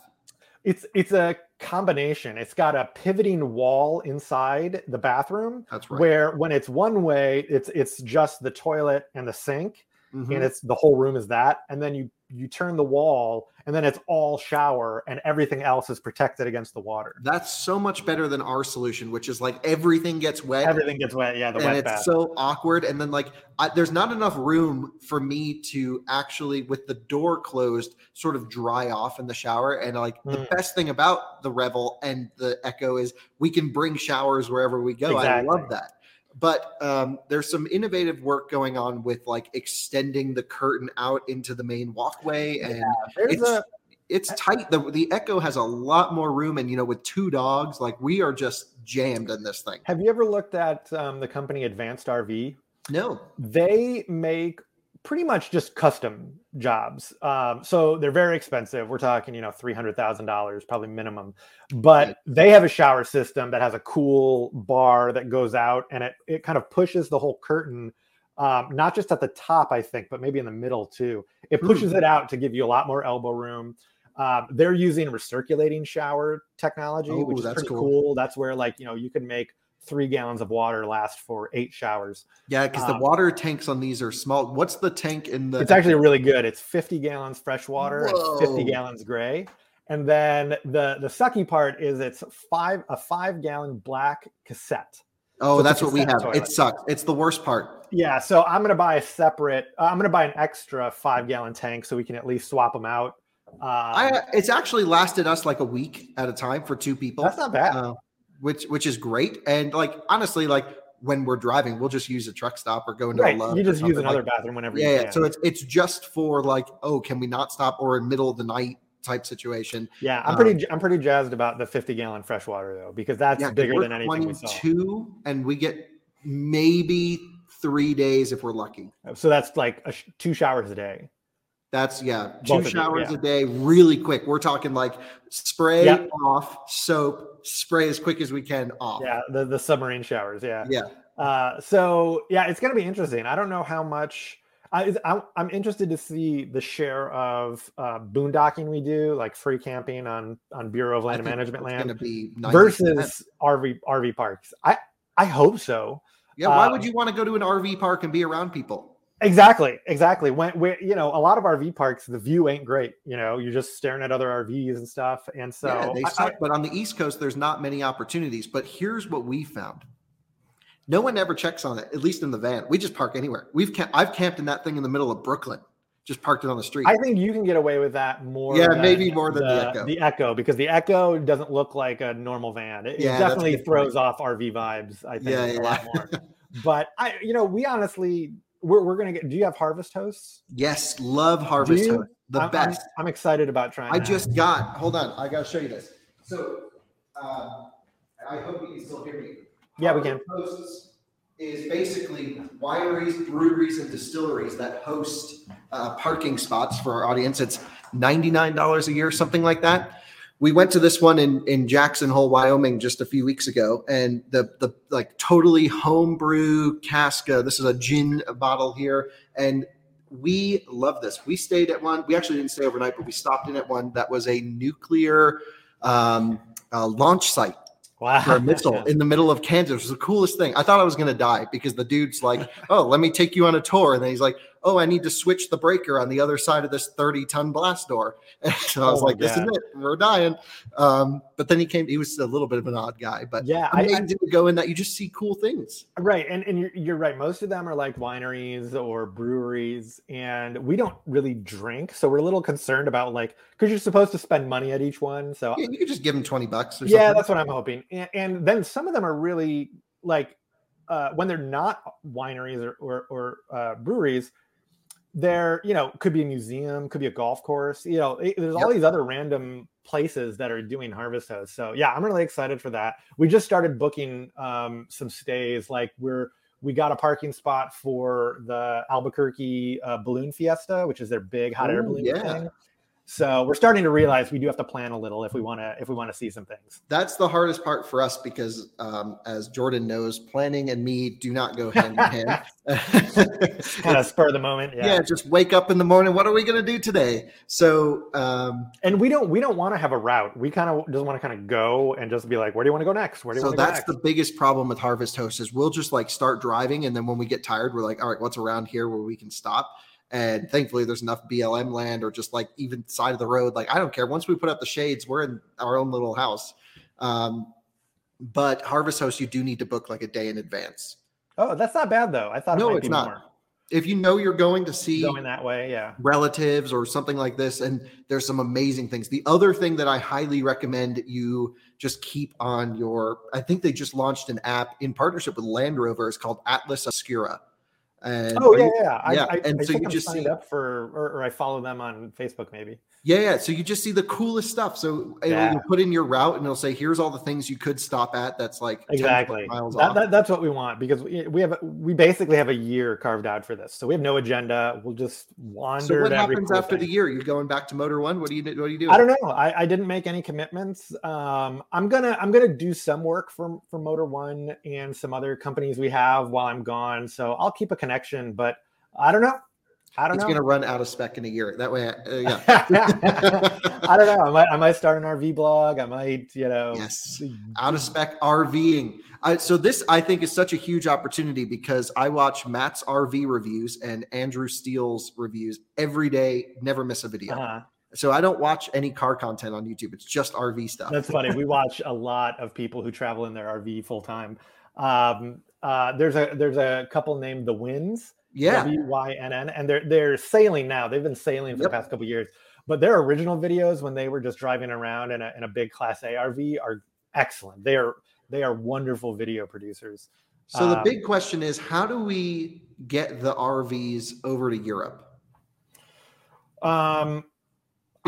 It's it's a combination. It's got a pivoting wall inside the bathroom That's right. where when it's one way, it's it's just the toilet and the sink, Mhm. and it's the whole room is that. And then you you turn the wall and then it's all shower and everything else is protected against the water. That's so much better than our solution, which is like everything gets wet. Everything gets wet. Yeah, the and wet it's bath. so awkward. And then like, I, there's not enough room for me to actually, with the door closed, sort of dry off in the shower. And like, the Mm. best thing about the Revel and the Ekko is we can bring showers wherever we go. Exactly. I love that. But um, there's some innovative work going on with like extending the curtain out into the main walkway, and There's it's a it's tight. The the Ekko has a lot more room, and you know, with two dogs, like we are just jammed in this thing. have you ever looked at um, the company Advanced RV? No, they make pretty much just custom jobs. Um, so they're very expensive. We're talking, you know, three hundred thousand dollars, probably minimum. But they have a shower system that has a cool bar that goes out, and it it kind of pushes the whole curtain. Um, not just at the top, I think, but maybe in the middle too. It Hmm. pushes it out to give you a lot more elbow room. Um, they're using recirculating shower technology, Oh, which is that's pretty cool. cool. That's where, like, you know, you can make three gallons of water last for eight showers. yeah, because the Um, water tanks on these are small. What's the tank in the? It's actually really good. It's 50 gallons fresh water and 50 gallons gray. And then the the sucky part is it's five a five gallon black cassette. oh, so that's what we have. cassette It sucks. It's the worst part. Yeah, so I'm gonna buy a separate. Uh, I'm gonna buy an extra five gallon tank so we can at least swap them out. Um, I it's actually lasted us like a week at a time for two people. that's not bad. uh, which which is great. And like honestly, like when we're driving, we'll just use a truck stop or go into right, a Love's you just use another like- bathroom whenever Yeah, you yeah. So it's it's just for like, oh, can we not stop or in middle of the night type situation. yeah, I'm um, pretty I'm pretty jazzed about the 50 gallon fresh water though because that's Yeah, bigger than anything we saw. 22 and we get maybe three days if we're lucky. So that's like a sh- two showers a day. That's yeah, two showers yeah. a day, really quick. We're talking like spray Yep. off, soap, spray as quick as we can off. Yeah, the the submarine showers. Yeah. yeah. Uh, so yeah, it's going to be interesting. I don't know how much. I, I'm, I'm interested to see the share of uh, boondocking we do, like free camping on on Bureau of Land Management land versus RV RV parks. I I hope so. yeah. Why um, would you want to go to an RV park and be around people? Exactly, exactly. When we you know a lot of RV parks, the view ain't great. You know, you're just staring at other RVs and stuff. And so yeah, they I- suck. but on the East Coast, there's not many opportunities. But here's what we found: no one ever checks on it. At least in the van, we just park anywhere. We've camp- I've camped in that thing in the middle of Brooklyn, just parked it on the street. I think you can get away with that more. Yeah, maybe more than the Ekko. The Ekko, because the Ekko doesn't look like a normal van. It, it Yeah, a definitely good point. throws off RV vibes. I think Yeah, a yeah. lot more. but I, you know, we honestly, we're, we're gonna get. Do you have Harvest Hosts? yes, love Harvest you? Host, the I'm, I'm- best. I'm, excited about trying. I just got. Hold on, I got to show you this. So, um, I hope you can still hear me. Yeah, we can. Hosts is basically wineries, breweries, and distilleries that host uh, parking spots for our audience. It's ninety nine dollars a year, something like that. We went to this one in in Jackson Hole, Wyoming, just a few weeks ago, and the the like totally homebrew Casca. This is a gin bottle here, and we love this. We stayed at one. We actually didn't stay overnight, but we stopped in at one that was a nuclear um, uh, launch site wow. for a missile [LAUGHS] in the middle of Kansas. It was the coolest thing. I thought I was going to die because the dude's like, [LAUGHS] "Oh, let me take you on a tour," and then he's like, "Oh, I need to switch the breaker on the other side of this thirty-ton blast door." [LAUGHS] And so I was Oh like, "This is it. We're dying." Um, but then he came. He was a little bit of an odd guy, but yeah, I, I, to go in that you just see cool things. Right, and and you're, you're right. Most of them are like wineries or breweries, and we don't really drink, so we're a little concerned about like because you're supposed to spend money at each one. So Yeah, you could just give them twenty bucks. Or something. yeah, something. that's what I'm hoping. And, and then some of them are really like uh, when they're not wineries or or, or uh, breweries, they're you know could be a museum, could be a golf course. You know, there's all Yep. these other random places that are doing harvest hosts. So yeah, I'm really excited for that. We just started booking um, some stays. Like we're we got a parking spot for the Albuquerque uh, Balloon Fiesta, which is their big hot air balloon yeah. thing. So we're starting to realize we do have to plan a little if we want to if we want to see some things. That's the hardest part for us because, um, as Jordan knows, planning and me do not go hand in hand. [LAUGHS] kind of spur the moment. Yeah. yeah. just wake up in the morning. What are we going to do today? So, um, And we don't we don't want to have a route. We kind of just want to kind of go and just be like, where do you want to go next? Where do you so want to go that's the biggest problem with Harvest Host is we'll just like start driving, and then when we get tired, we're like, all right, what's around here where we can stop? And thankfully, there's enough BLM land or just like even side of the road. Like, I don't care. Once we put up the shades, we're in our own little house. Um, but Harvest Host, you do need to book like a day in advance. Oh, that's not bad though. I thought No, it might it's not. more If you know you're going to see going that way. Yeah. relatives or something like this, and there's some amazing things. The other thing that I highly recommend you just keep on your, I think they just launched an app in partnership with Land Rover. It's called Atlas Obscura. And Oh yeah, you- yeah. I, yeah, I, and I so you just signed see- up for, or, or I follow them on Facebook maybe. Yeah, yeah. So you just see the coolest stuff. So Yeah. you'll put in your route and it'll say, here's all the things you could stop at. That's like Exactly. miles That, off. that, that's what we want because we, we have we basically have a year carved out for this. So we have no agenda. We'll just wander. so what happens after thing. the year? You're going back to Motor1? What do you what do you do? I don't know. I, I didn't make any commitments. Um, I'm gonna I'm gonna do some work for for Motor1 and some other companies we have while I'm gone. So I'll keep a connection, but I don't know. I don't It's know. It's going to run out of spec in a year. That way, uh, yeah. [LAUGHS] I don't know. I might I might start an RV blog. I might you know. Yes. out of spec RVing. Uh, so this I think is such a huge opportunity because I watch Matt's RV reviews and Andrew Steele's reviews every day. Never miss a video. Uh-huh. So I don't watch any car content on YouTube. It's just RV stuff. That's funny. We watch a lot of people who travel in their RV full time. Um, uh, there's a there's a couple named the Wynns. Yeah. W Y N N, and they're they're sailing now. They've been sailing for Yep. the past couple years. But their original videos when they were just driving around in a in a big Class A RV are excellent. They are they are wonderful video producers. So the Um, big question is, how do we get the RVs over to Europe? Um,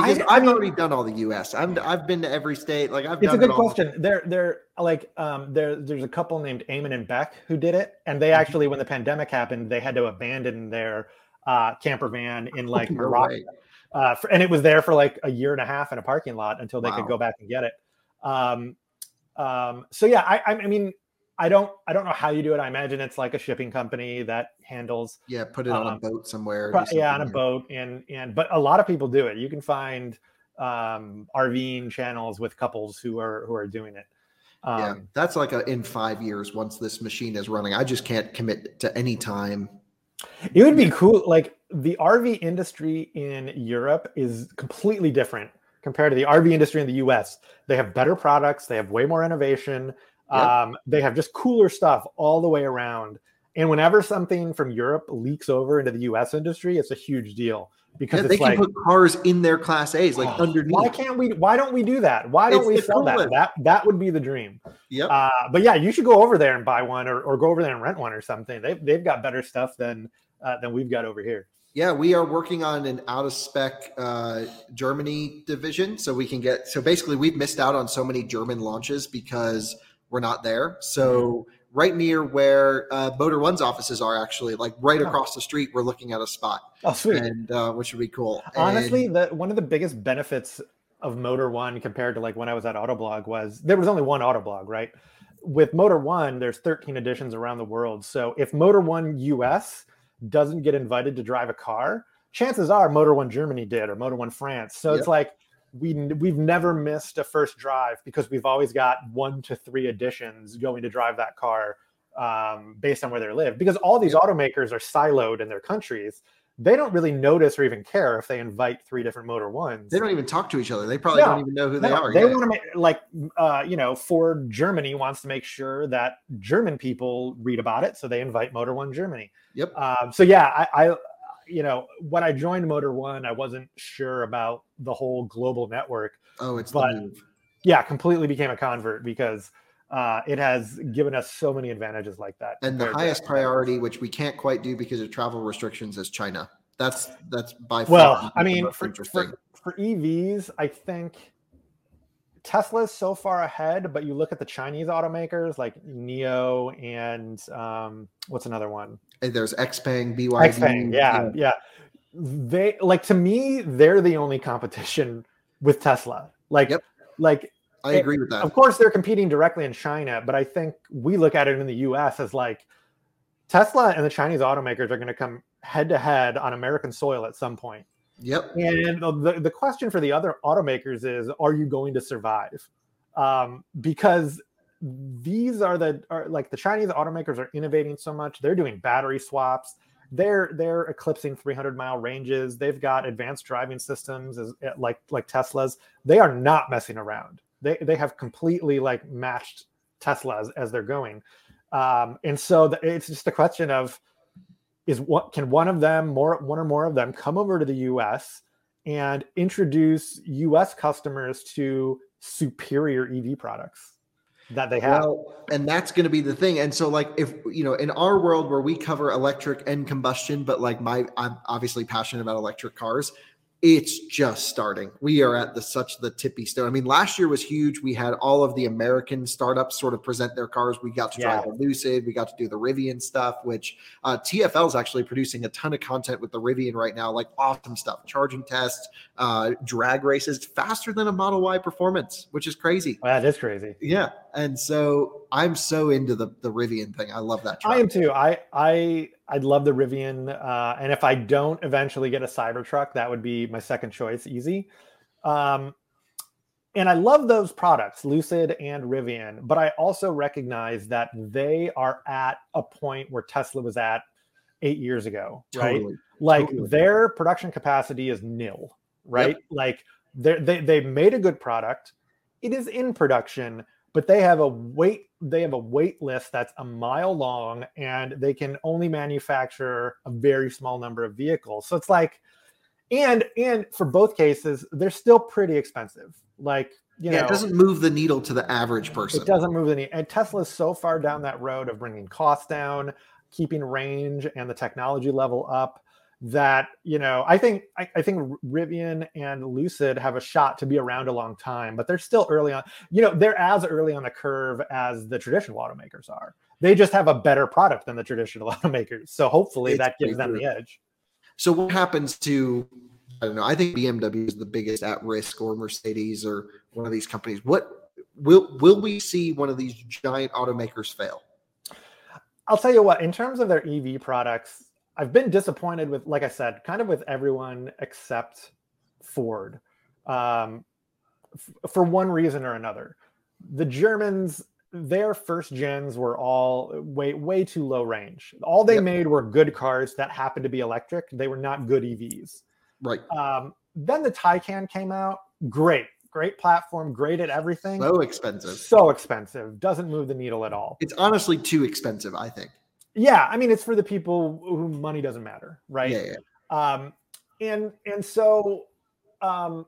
Because I- have already done all the U.S. I'm I've been to every state. Like I've it's a good question. There, there, like, um, there, there's a couple named Eamon and Beck who did it, and Mm-hmm. they actually, when the pandemic happened, they had to abandon their uh, camper van in [LAUGHS] like Morocco, way. uh, for, and it was there for like a year and a half in a parking lot until they Wow. could go back and get it. Um, um, so yeah, I, I mean, I don't, I don't know how you do it. I imagine it's like a shipping company that handles, Yeah, put it on a Um, boat somewhere. pro- yeah, on a boat, and and but a lot of people do it. You can find um, RVing channels with couples who are who are doing it. Um, yeah, that's like a in five years once this machine is running. I just can't commit to any time. It would be cool. Like the RV industry in Europe is completely different compared to the RV industry in the US. They have better products, they have way more innovation, Yep. um, they have just cooler stuff all the way around. And whenever something from Europe leaks over into the US industry, it's a huge deal because Yeah, they can like, put cars in their Class A's like "Oh, underneath. why can't we? Why don't we do that? Why don't It's we sell that? That that would be the dream. Yep. Uh, but yeah, you should go over there and buy one, or, or go over there and rent one or something. They've they've got better stuff than uh, than we've got over here. Yeah, we are working on an out of spec uh, Germany division, so we can get. So basically, we've missed out on so many German launches because we're not there. So right near where uh, Motor1's offices are, actually, like right Oh. across the street, we're looking at a spot, Oh, sweet. and uh, which would be cool. Honestly, And- the one of the biggest benefits of Motor1 compared to like when I was at Autoblog was there was only one Autoblog, right? With Motor1, there's 13 editions around the world. So if Motor1 US doesn't get invited to drive a car, chances are Motor1 Germany did or Motor1 France. So Yep. it's like we we've never missed a first drive because we've always got one to three additions going to drive that car um, based on where they live. Because all these automakers are siloed in their countries they don't really notice or even care if they invite three different motor ones. they don't even talk to each other. They probably No, don't even know who they are. They yet. want to make like uh, you know, Ford Germany wants to make sure that German people read about it, so they invite Motor1 Germany. Yep. Um, so yeah, I, I, you know, when I joined Motor1, I wasn't sure about the whole global network. Oh, it's but-. Yeah, completely became a convert because uh, it has given us so many advantages like that. And the highest priority, which we can't quite do because of travel restrictions, is China. That's that's by far. Well, I mean, for, for, for EVs, I think Tesla's so far ahead, but you look at the Chinese automakers like NIO and um, what's another one? There's Xpeng, BYD. Xpeng. Yeah, yeah. They like to me, they're the only competition with Tesla. Like, Yep. like I agree with that. of course they're competing directly in China, but I think we look at it in the US as like Tesla and the Chinese automakers are going to come head to head on American soil at some point. Yep. And the, the question for the other automakers is are you going to survive? Um, because these are the are like the Chinese automakers are innovating so much. They're doing battery swaps. they're they're eclipsing 300 mile ranges. They've got advanced driving systems as, eh, like like Teslas. They are not messing around. They they have completely like matched Tesla as, as they're going. Um, and so the, it's just a question of is what can one of them more one or more of them come over to the US and introduce US customers to superior EV products that they have. Well, and that's going to be the thing. And so like if you know in our world where we cover electric and combustion but like my I'm obviously passionate about electric cars, it's just starting. We are at the such the tippy stone. I mean, last year was huge. We had all of the American startups sort of present their cars. We got to drive yeah. the Lucid. We got to do the Rivian stuff, which uh, TFL is actually producing a ton of content with the Rivian right now, like awesome stuff, charging tests, uh, drag races, faster than a Model Y performance, which is crazy. Wow, That is crazy. Yeah, and so I'm so into the the Rivian thing. I love that. Truck. I am too. I I I'd love the Rivian, uh, and if I don't eventually get a Cybertruck, that would be my second choice, easy. Um, and I love those products, Lucid and Rivian, but I also recognize that they are at a point where Tesla was at eight years ago, right? Totally. Like totally. their production capacity is nil, right? Yep. Like they they made a good product, it is in production, but they have a wait they have a wait list that's a mile long and they can only manufacture a very small number of vehicles. So it's like and and for both cases they're still pretty expensive. Like you yeah, know it doesn't move the needle to the average person. it doesn't move the needle and tesla's so far down that road of bringing costs down keeping range and the technology level up that you know i think I, I, think rivian and lucid have a shot to be around a long time but they're still early on you know they're as early on the curve as the traditional automakers are. They just have a better product than the traditional [LAUGHS] automakers so hopefully it's that gives them the edge. So what happens to i don't know i think bmw is the biggest at risk or mercedes or one of these companies. What will will we see one of these giant automakers fail? I'll tell you what in terms of their ev products I've been disappointed with, like I said, kind of with everyone except Ford, um, f- for one reason or another. The Germans, their first gens were all way way too low range. All they yep. made were good cars that happened to be electric. They were not good EVs. Right. Um, then the Taycan came out. Great, great platform, great at everything. So expensive. So expensive. Doesn't move the needle at all. It's honestly too expensive, I think yeah i mean it's for the people who money doesn't matter right? Yeah, yeah. um and and so um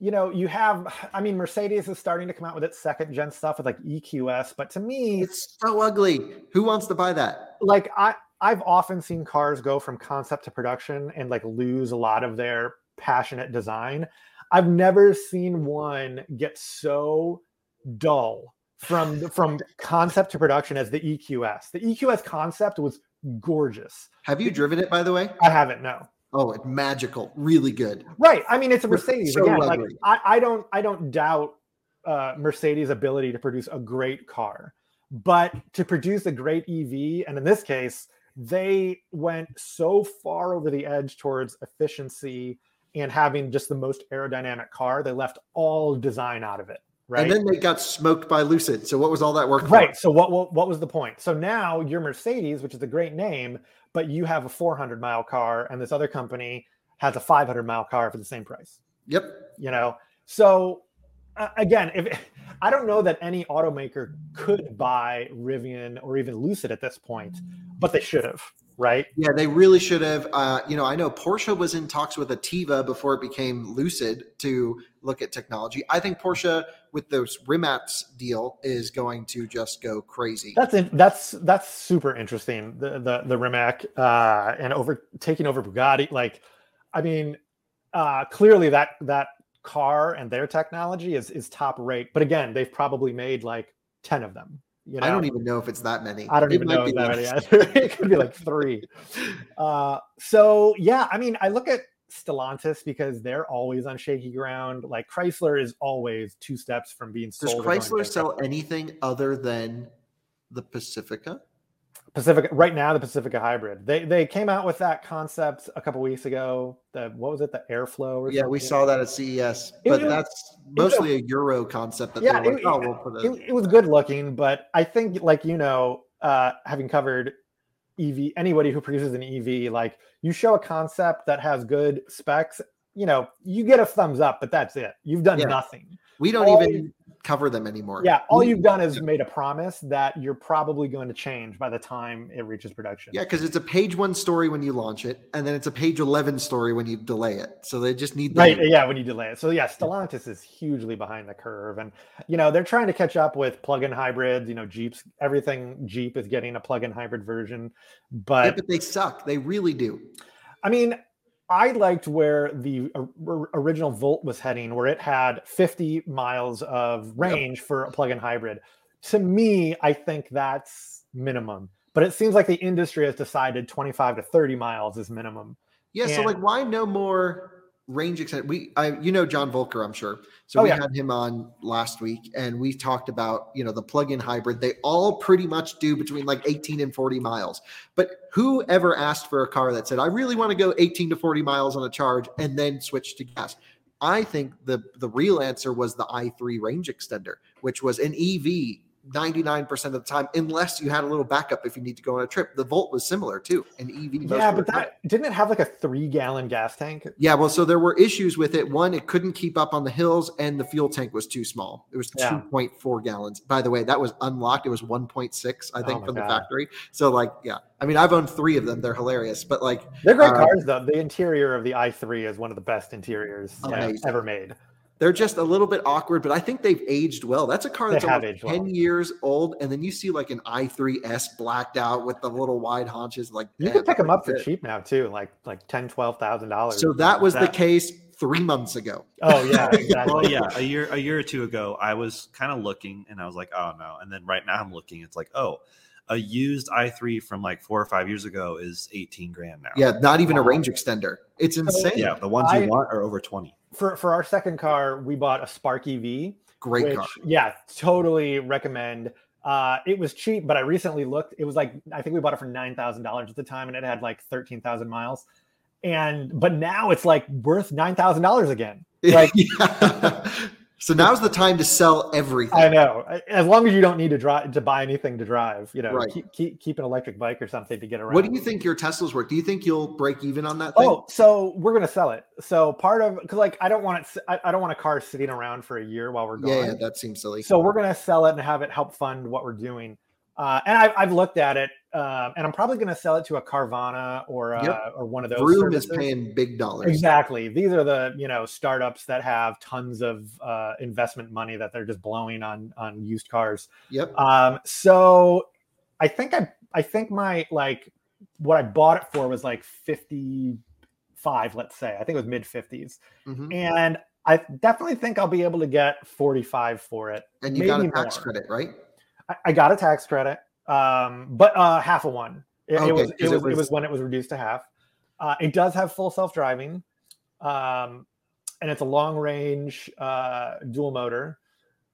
you know you have i mean mercedes is starting to come out with its second gen stuff with like eqs but to me it's so ugly. Who wants to buy that? like i i've often seen cars go from concept to production and like lose a lot of their passionate design. I've never seen one get so dull from from concept to production as the EQS. The EQS concept was gorgeous. Have you driven it by the way? I haven't, no. Oh, it's magical, really good. Right. I mean, it's a Mercedes. So Again, like I, I don't I don't doubt uh, Mercedes' ability to produce a great car, but to produce a great EV, and in this case, they went so far over the edge towards efficiency and having just the most aerodynamic car, they left all design out of it. Right. And then they got smoked by Lucid. So what was all that work for? Right. So what, what what was the point? So now you're Mercedes, which is a great name, but you have a 400 mile car, and this other company has a 500 mile car for the same price. Yep. You know. So uh, again, if [LAUGHS] I don't know that any automaker could buy Rivian or even Lucid at this point, but they should have right? Yeah, they really should have. Uh, you know, I know Porsche was in talks with Atieva before it became Lucid to look at technology. I think Porsche with those Rimac deal is going to just go crazy. That's in, that's that's super interesting. The the the Rimac uh, and over taking over Bugatti. Like, I mean, uh, clearly that that car and their technology is is top rate. But again, they've probably made like ten of them you know? I don't even know if it's that many. I don't it even know if that many. [LAUGHS] it could be like three. [LAUGHS] Uh, so yeah, I mean, I look at Stellantis because they're always on shaky ground. Like Chrysler is always two steps from being sold. Does Chrysler sell anything other than the Pacifica? Pacifica right now the Pacifica hybrid. They they came out with that concept a couple weeks ago. The what was it? The airflow or yeah, something? we saw that at CES, but it, that's mostly a, a, Euro concept. That yeah, like, it, oh, we'll put it. it was good looking, but I think like you know, uh, having covered EV anybody who produces an EV like you show a concept that has good specs, you know, you get a thumbs up, but that's it. You've done Yeah. nothing. We don't All even cover them anymore. Yeah, all you've done is made a promise that you're probably going to change by the time it reaches production. Yeah, because it's a page one story when you launch it, and then it's a page 11 story when you delay it. So they just need the Right. Yeah. When you delay it. So yeah, Stellantis is hugely behind the curve, and you know they're trying to catch up with plug-in hybrids. You know, Jeeps, everything Jeep is getting a plug-in hybrid version, Yeah, but but they suck. They really do. I mean, I liked where the original Volt was heading, where it had 50 miles of range for a plug-in hybrid. To me, I think that's minimum. But it seems like the industry has decided 25 to 30 miles is minimum. Yeah, so like, why no more range extent? We, I, you know, John Voelcker, I'm sure. So Oh, we yeah. had him on last week, and we talked about you know the plug-in hybrid. They all pretty much do between like 18 and 40 miles. But who ever asked for a car that said, "I really want to go 18 to 40 miles on a charge and then switch to gas"? I think the the real answer was the i3 range extender, which was an EV 99% of the time, unless you had a little backup if you need to go on a trip. The Volt was similar too, an EV. Yeah, but that didn't it have like a three gallon gas tank? Yeah, well, so there were issues with it. One, it couldn't keep up on the hills, and the fuel tank was too small. It was Yeah. 2.4 gallons. By the way, that was unlocked. It was 1.6, I Oh think, my from the factory. So, like, yeah, I mean, I've owned three of them. They're hilarious, but like, They're great Uh, cars though. The interior of the i3 is one of the best interiors uh, Amazing. ever made. They're just a little bit awkward. But I think they've aged well. That's a car that's have 10 well. years old, and then you see like an i3s blacked out with the little wide haunches. Like, You eh, can pick them up for it. cheap now too, like like ten, twelve thousand dollars. So that was the case three months ago. Oh yeah, [LAUGHS] exactly. well, yeah, a year a year or two ago, I was kind of looking, and I was like, oh no. And then right now, I'm looking. It's like, oh, a used i3 from like four or five years ago is 18 grand now. Yeah, not even a range extender. It's insane. yeah. The ones I- you want are over 20. For for our second car, we bought a Spark EV. Great which, car. Yeah, totally recommend. Uh, it was cheap, but I recently looked. It was like I think we bought it for nine thousand dollars at the time, and it had like thirteen thousand miles. And but now it's like worth nine thousand dollars again. [LAUGHS] Like Yeah. [LAUGHS] so now's the time to sell everything. I know. As long as you don't need to drive to buy anything to drive, you know, Right. keep, keep keep an electric bike or something to get around. What do you think your Teslas worth? Do you think you'll break even on that thing? Oh, so we're gonna sell it. So part of because like I don't want it. I don't want a car sitting around for a year while we're gone. yeah, yeah, that seems silly. So we're gonna sell it and have it help fund what we're doing. Uh, and I've, I've looked at it, um, and I'm probably gonna sell it to a Carvana or uh, Yep. or one of those. Vroom is paying big dollars. Exactly. These are the you know startups that have tons of uh, investment money that they're just blowing on on used cars. Yep. Um, so I think I I think my like what I bought it for was like 55, let's say. I think it was mid 50s. Mhm. And I definitely think I'll be able to get 45 for it. And you got a maybe tax more. credit, right? I, I got a tax credit, um, but uh, half of one. It, it Okay, was 'cause it it was, it was- was when it was reduced to half. Uh, it does have full self driving, um, and it's a long range uh, dual motor.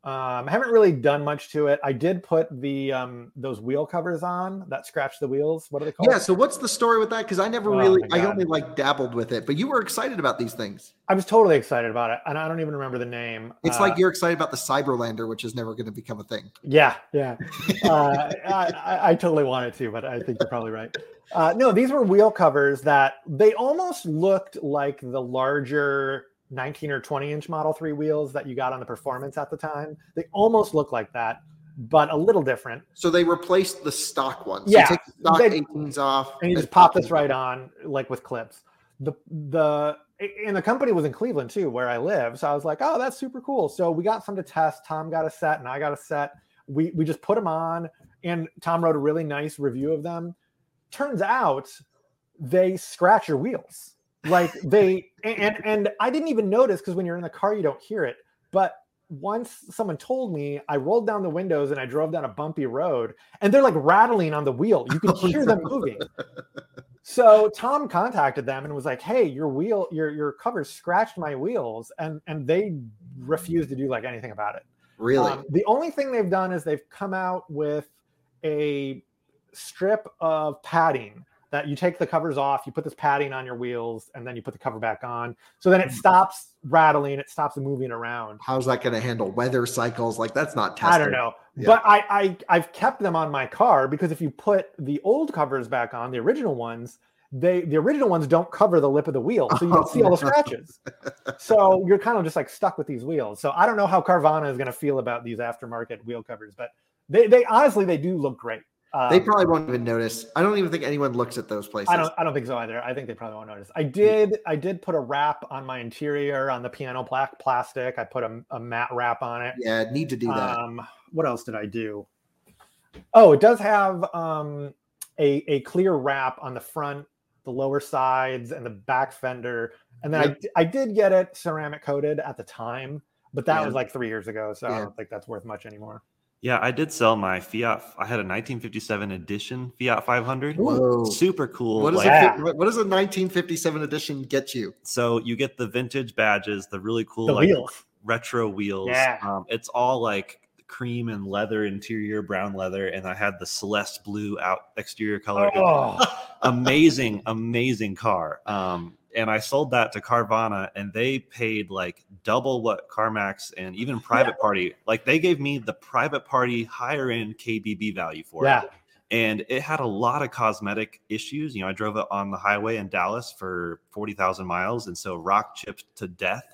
Um, I haven't really done much to it. I did put the um, those wheel covers on that scratch the wheels. What are they called? Yeah. So what's the story with that? Because I never Oh really, I only like dabbled with it, but you were excited about these things. I was totally excited about it, and I don't even remember the name. It's Uh, like you're excited about the CyberLandr, which is never going to become a thing. Yeah, yeah. [LAUGHS] Uh, I, I, I totally wanted to, but I think you're probably right. Uh, no, these were wheel covers that they almost looked like the larger 19 or 20 inch Model 3 wheels that you got on the Performance at the time. They almost look like that, but a little different. So they replaced the stock ones. Yeah, You take the stock they- 18s off. And you just pop this right on, like with clips. The the and the company was in Cleveland too, where I live. So I was like, oh, that's super cool. So we got some to test. Tom got a set, and I got a set. We we just put them on, and Tom wrote a really nice review of them. Turns out they scratch your wheels, like they and and I didn't even notice because when you're in the car, you don't hear it. But once someone told me, I rolled down the windows and I drove down a bumpy road, and they're like rattling on the wheel. You can hear them [LAUGHS] moving. So Tom contacted them and was like, "Hey, your wheel, your your covers scratched my wheels," and and they refused to do like anything about it. Really? Um, the only thing they've done is they've come out with a strip of padding that you take the covers off, you put this padding on your wheels, and then you put the cover back on. So then it hmm. stops rattling, it stops moving around. How's that going to handle weather cycles? Like that's not tested. I don't know, yeah. but I, I I've kept them on my car because if you put the old covers back on, the original ones, they the original ones don't cover the lip of the wheel, so you don't see all the [LAUGHS] oh, scratches. so you're kind of just like stuck with these wheels. So I don't know how Carvana is going to feel about these aftermarket wheel covers, but they they honestly they do look great. Um, they probably won't even notice. I don't even think anyone looks at those places. I don't. I don't think so either. I think they probably won't notice. I did. I did put a wrap on my interior on the piano plaque plastic. I put a, a matte wrap on it. Yeah, need to do that. Um, what else did I do? Oh, it does have um, a a clear wrap on the front, the lower sides, and the back fender. And then yep. I I did get it ceramic coated at the time, but that yeah. was like three years ago, so yeah. I don't think that's worth much anymore. Yeah, I did sell my Fiat. I had a 1957 edition Fiat 500. Whoa. Super cool. What, like, a, what does a 1957 edition get you? So you get the vintage badges, the really cool the like, wheels. retro wheels. Yeah. Um, it's all like cream and leather interior, brown leather, and I had the Celeste blue out exterior color. Oh. [LAUGHS] amazing, amazing car. Um, and I sold that to Carvana, and they paid like double what CarMax and even Private yeah. Party. Like they gave me the Private Party higher end KBB value for yeah. it. And it had a lot of cosmetic issues. You know, I drove it on the highway in Dallas for forty thousand miles, and so rock chipped to death.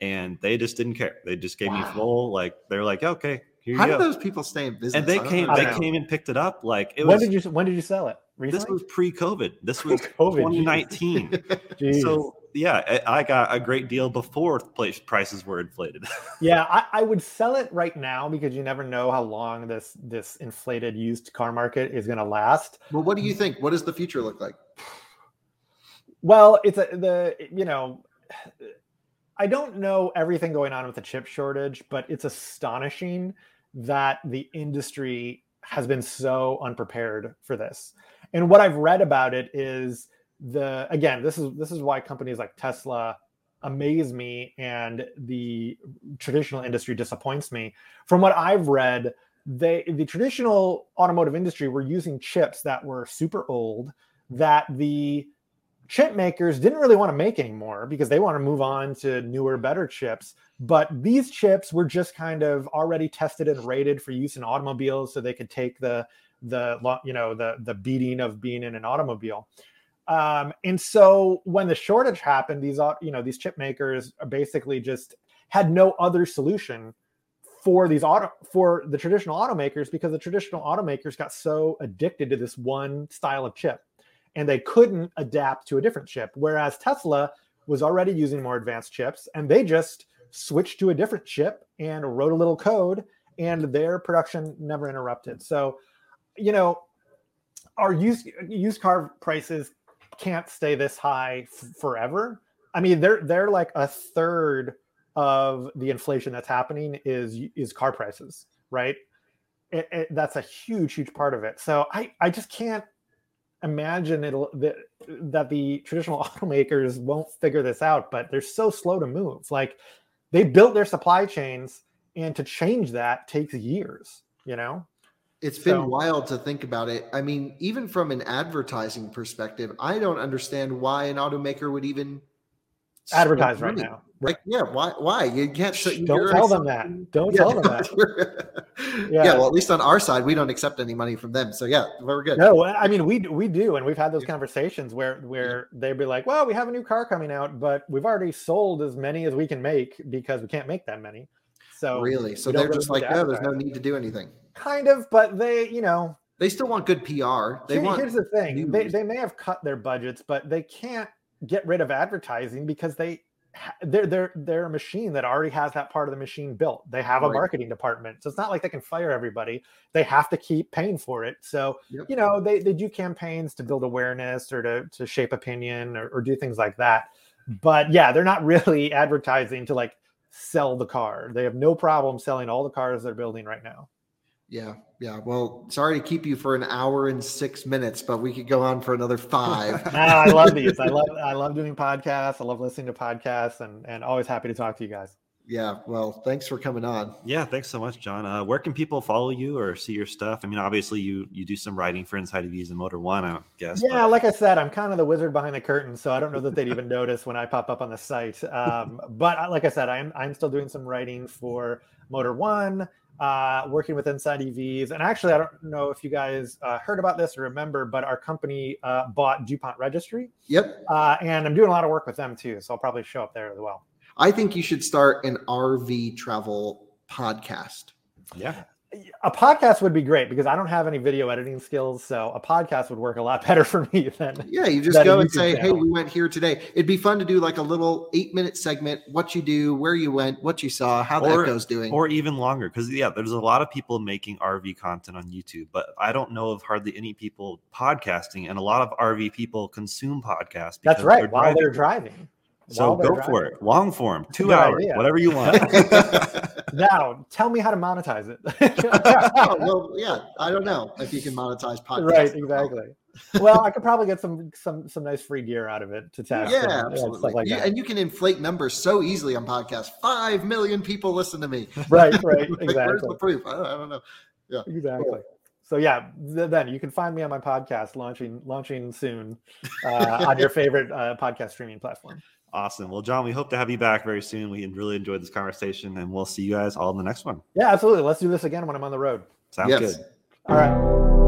And they just didn't care. They just gave wow. me full like they're like, okay, here How you did go. those people stay in business? And they came, they came and picked it up. Like it when was. did you when did you sell it? Recently? This was pre-COVID. This was COVID, 2019. [LAUGHS] so yeah, I got a great deal before prices were inflated. [LAUGHS] yeah, I, I, would sell it right now because you never know how long this this inflated used car market is going to last. Well, what do you think? What does the future look like? Well, it's a, the you know, I don't know everything going on with the chip shortage, but it's astonishing that the industry has been so unprepared for this. And what I've read about it is the again, this is this is why companies like Tesla amaze me and the traditional industry disappoints me. From what I've read, they the traditional automotive industry were using chips that were super old that the chip makers didn't really want to make anymore because they want to move on to newer better chips but these chips were just kind of already tested and rated for use in automobiles so they could take the the you know the the beating of being in an automobile. Um, and so when the shortage happened, these you know these chip makers basically just had no other solution for these auto for the traditional automakers because the traditional automakers got so addicted to this one style of chip and they couldn't adapt to a different chip whereas tesla was already using more advanced chips and they just switched to a different chip and wrote a little code and their production never interrupted so you know, our used used car prices can't stay this high f- forever. I mean, they're they're like a third of the inflation that's happening is is car prices, right? It, it, that's a huge, huge part of it. So I I just can't imagine it'll that that the traditional [LAUGHS] automakers won't figure this out, but they're so slow to move. Like they built their supply chains, and to change that takes years. You know. It's been so, wild to think about it. I mean, even from an advertising perspective, I don't understand why an automaker would even advertise right now. Like, yeah, why? Why you can't? So don't tell them that. Don't yeah. tell them that. [LAUGHS] yeah. yeah. Well, at least on our side, we don't accept any money from them. So yeah, we're good. No, I mean we we do, and we've had those conversations where where they'd be like, "Well, we have a new car coming out, but we've already sold as many as we can make because we can't make that many." So really, so they're just like, "No, there's no need to do anything." Kind of, but they, you know, they still want good PR. They here, want. Here's the thing: they they may have cut their budgets, but they can't get rid of advertising because they they're they're they're a machine that already has that part of the machine built. They have a right. marketing department, so it's not like they can fire everybody. They have to keep paying for it. So yep. you know they they do campaigns to build awareness or to to shape opinion or, or do things like that. But yeah, they're not [LAUGHS] really advertising to like sell the car. They have no problem selling all the cars they're building right now. Yeah, yeah. Well, sorry to keep you for an hour and six minutes, but we could go on for another five. [LAUGHS] ah, I love these. I [LAUGHS] love I love doing podcasts. I love listening to podcasts, and and always happy to talk to you guys. Yeah. Well, thanks for coming on. Yeah, thanks so much, John. Uh, where can people follow you or see your stuff? I mean, obviously you you do some writing for Inside EVs and Motor1, I guess. Yeah, but... like I said, I'm kind of the wizard behind the curtain, so I don't know that they'd even [LAUGHS] notice when I pop up on the site. Um, but uh, like I said, I'm I'm still doing some writing for Motor1, uh, working with Inside EVs, and actually, I don't know if you guys uh, heard about this or remember, but our company uh, bought DuPont Registry. Yep. Uh, and I'm doing a lot of work with them too, so I'll probably show up there as well. I think you should start an RV travel podcast. Yeah. A podcast would be great because I don't have any video editing skills, so a podcast would work a lot [LAUGHS] better for me than yeah. You just go and say, channel. "Hey, we went here today." It'd be fun to do like a little eight-minute segment: what you do, where you went, what you saw, how or, that goes doing, or even longer. Because yeah, there's a lot of people making RV content on YouTube, but I don't know of hardly any people podcasting, and a lot of RV people consume podcasts. That's right, they're while they're driving. So go driving. for it. Long form, two Good hours, idea. whatever you want. [LAUGHS] now, tell me how to monetize it. [LAUGHS] oh, [LAUGHS] well, yeah, I don't know if you can monetize podcasts. Right, exactly. well, I could probably get some some some nice free gear out of it to test. Yeah, and, absolutely. Like yeah, and you can inflate numbers so easily on podcasts. Five million people listen to me. Right, right, like, exactly. Where's the proof? I don't, I don't know. Yeah, exactly. Cool. So yeah, then you can find me on my podcast launching launching soon uh, on your favorite uh, podcast streaming platform. Awesome. Well, John, we hope to have you back very soon. We really enjoyed this conversation, and we'll see you guys all in the next one. Yeah, absolutely. Let's do this again when I'm on the road. Sounds yes. good. All right.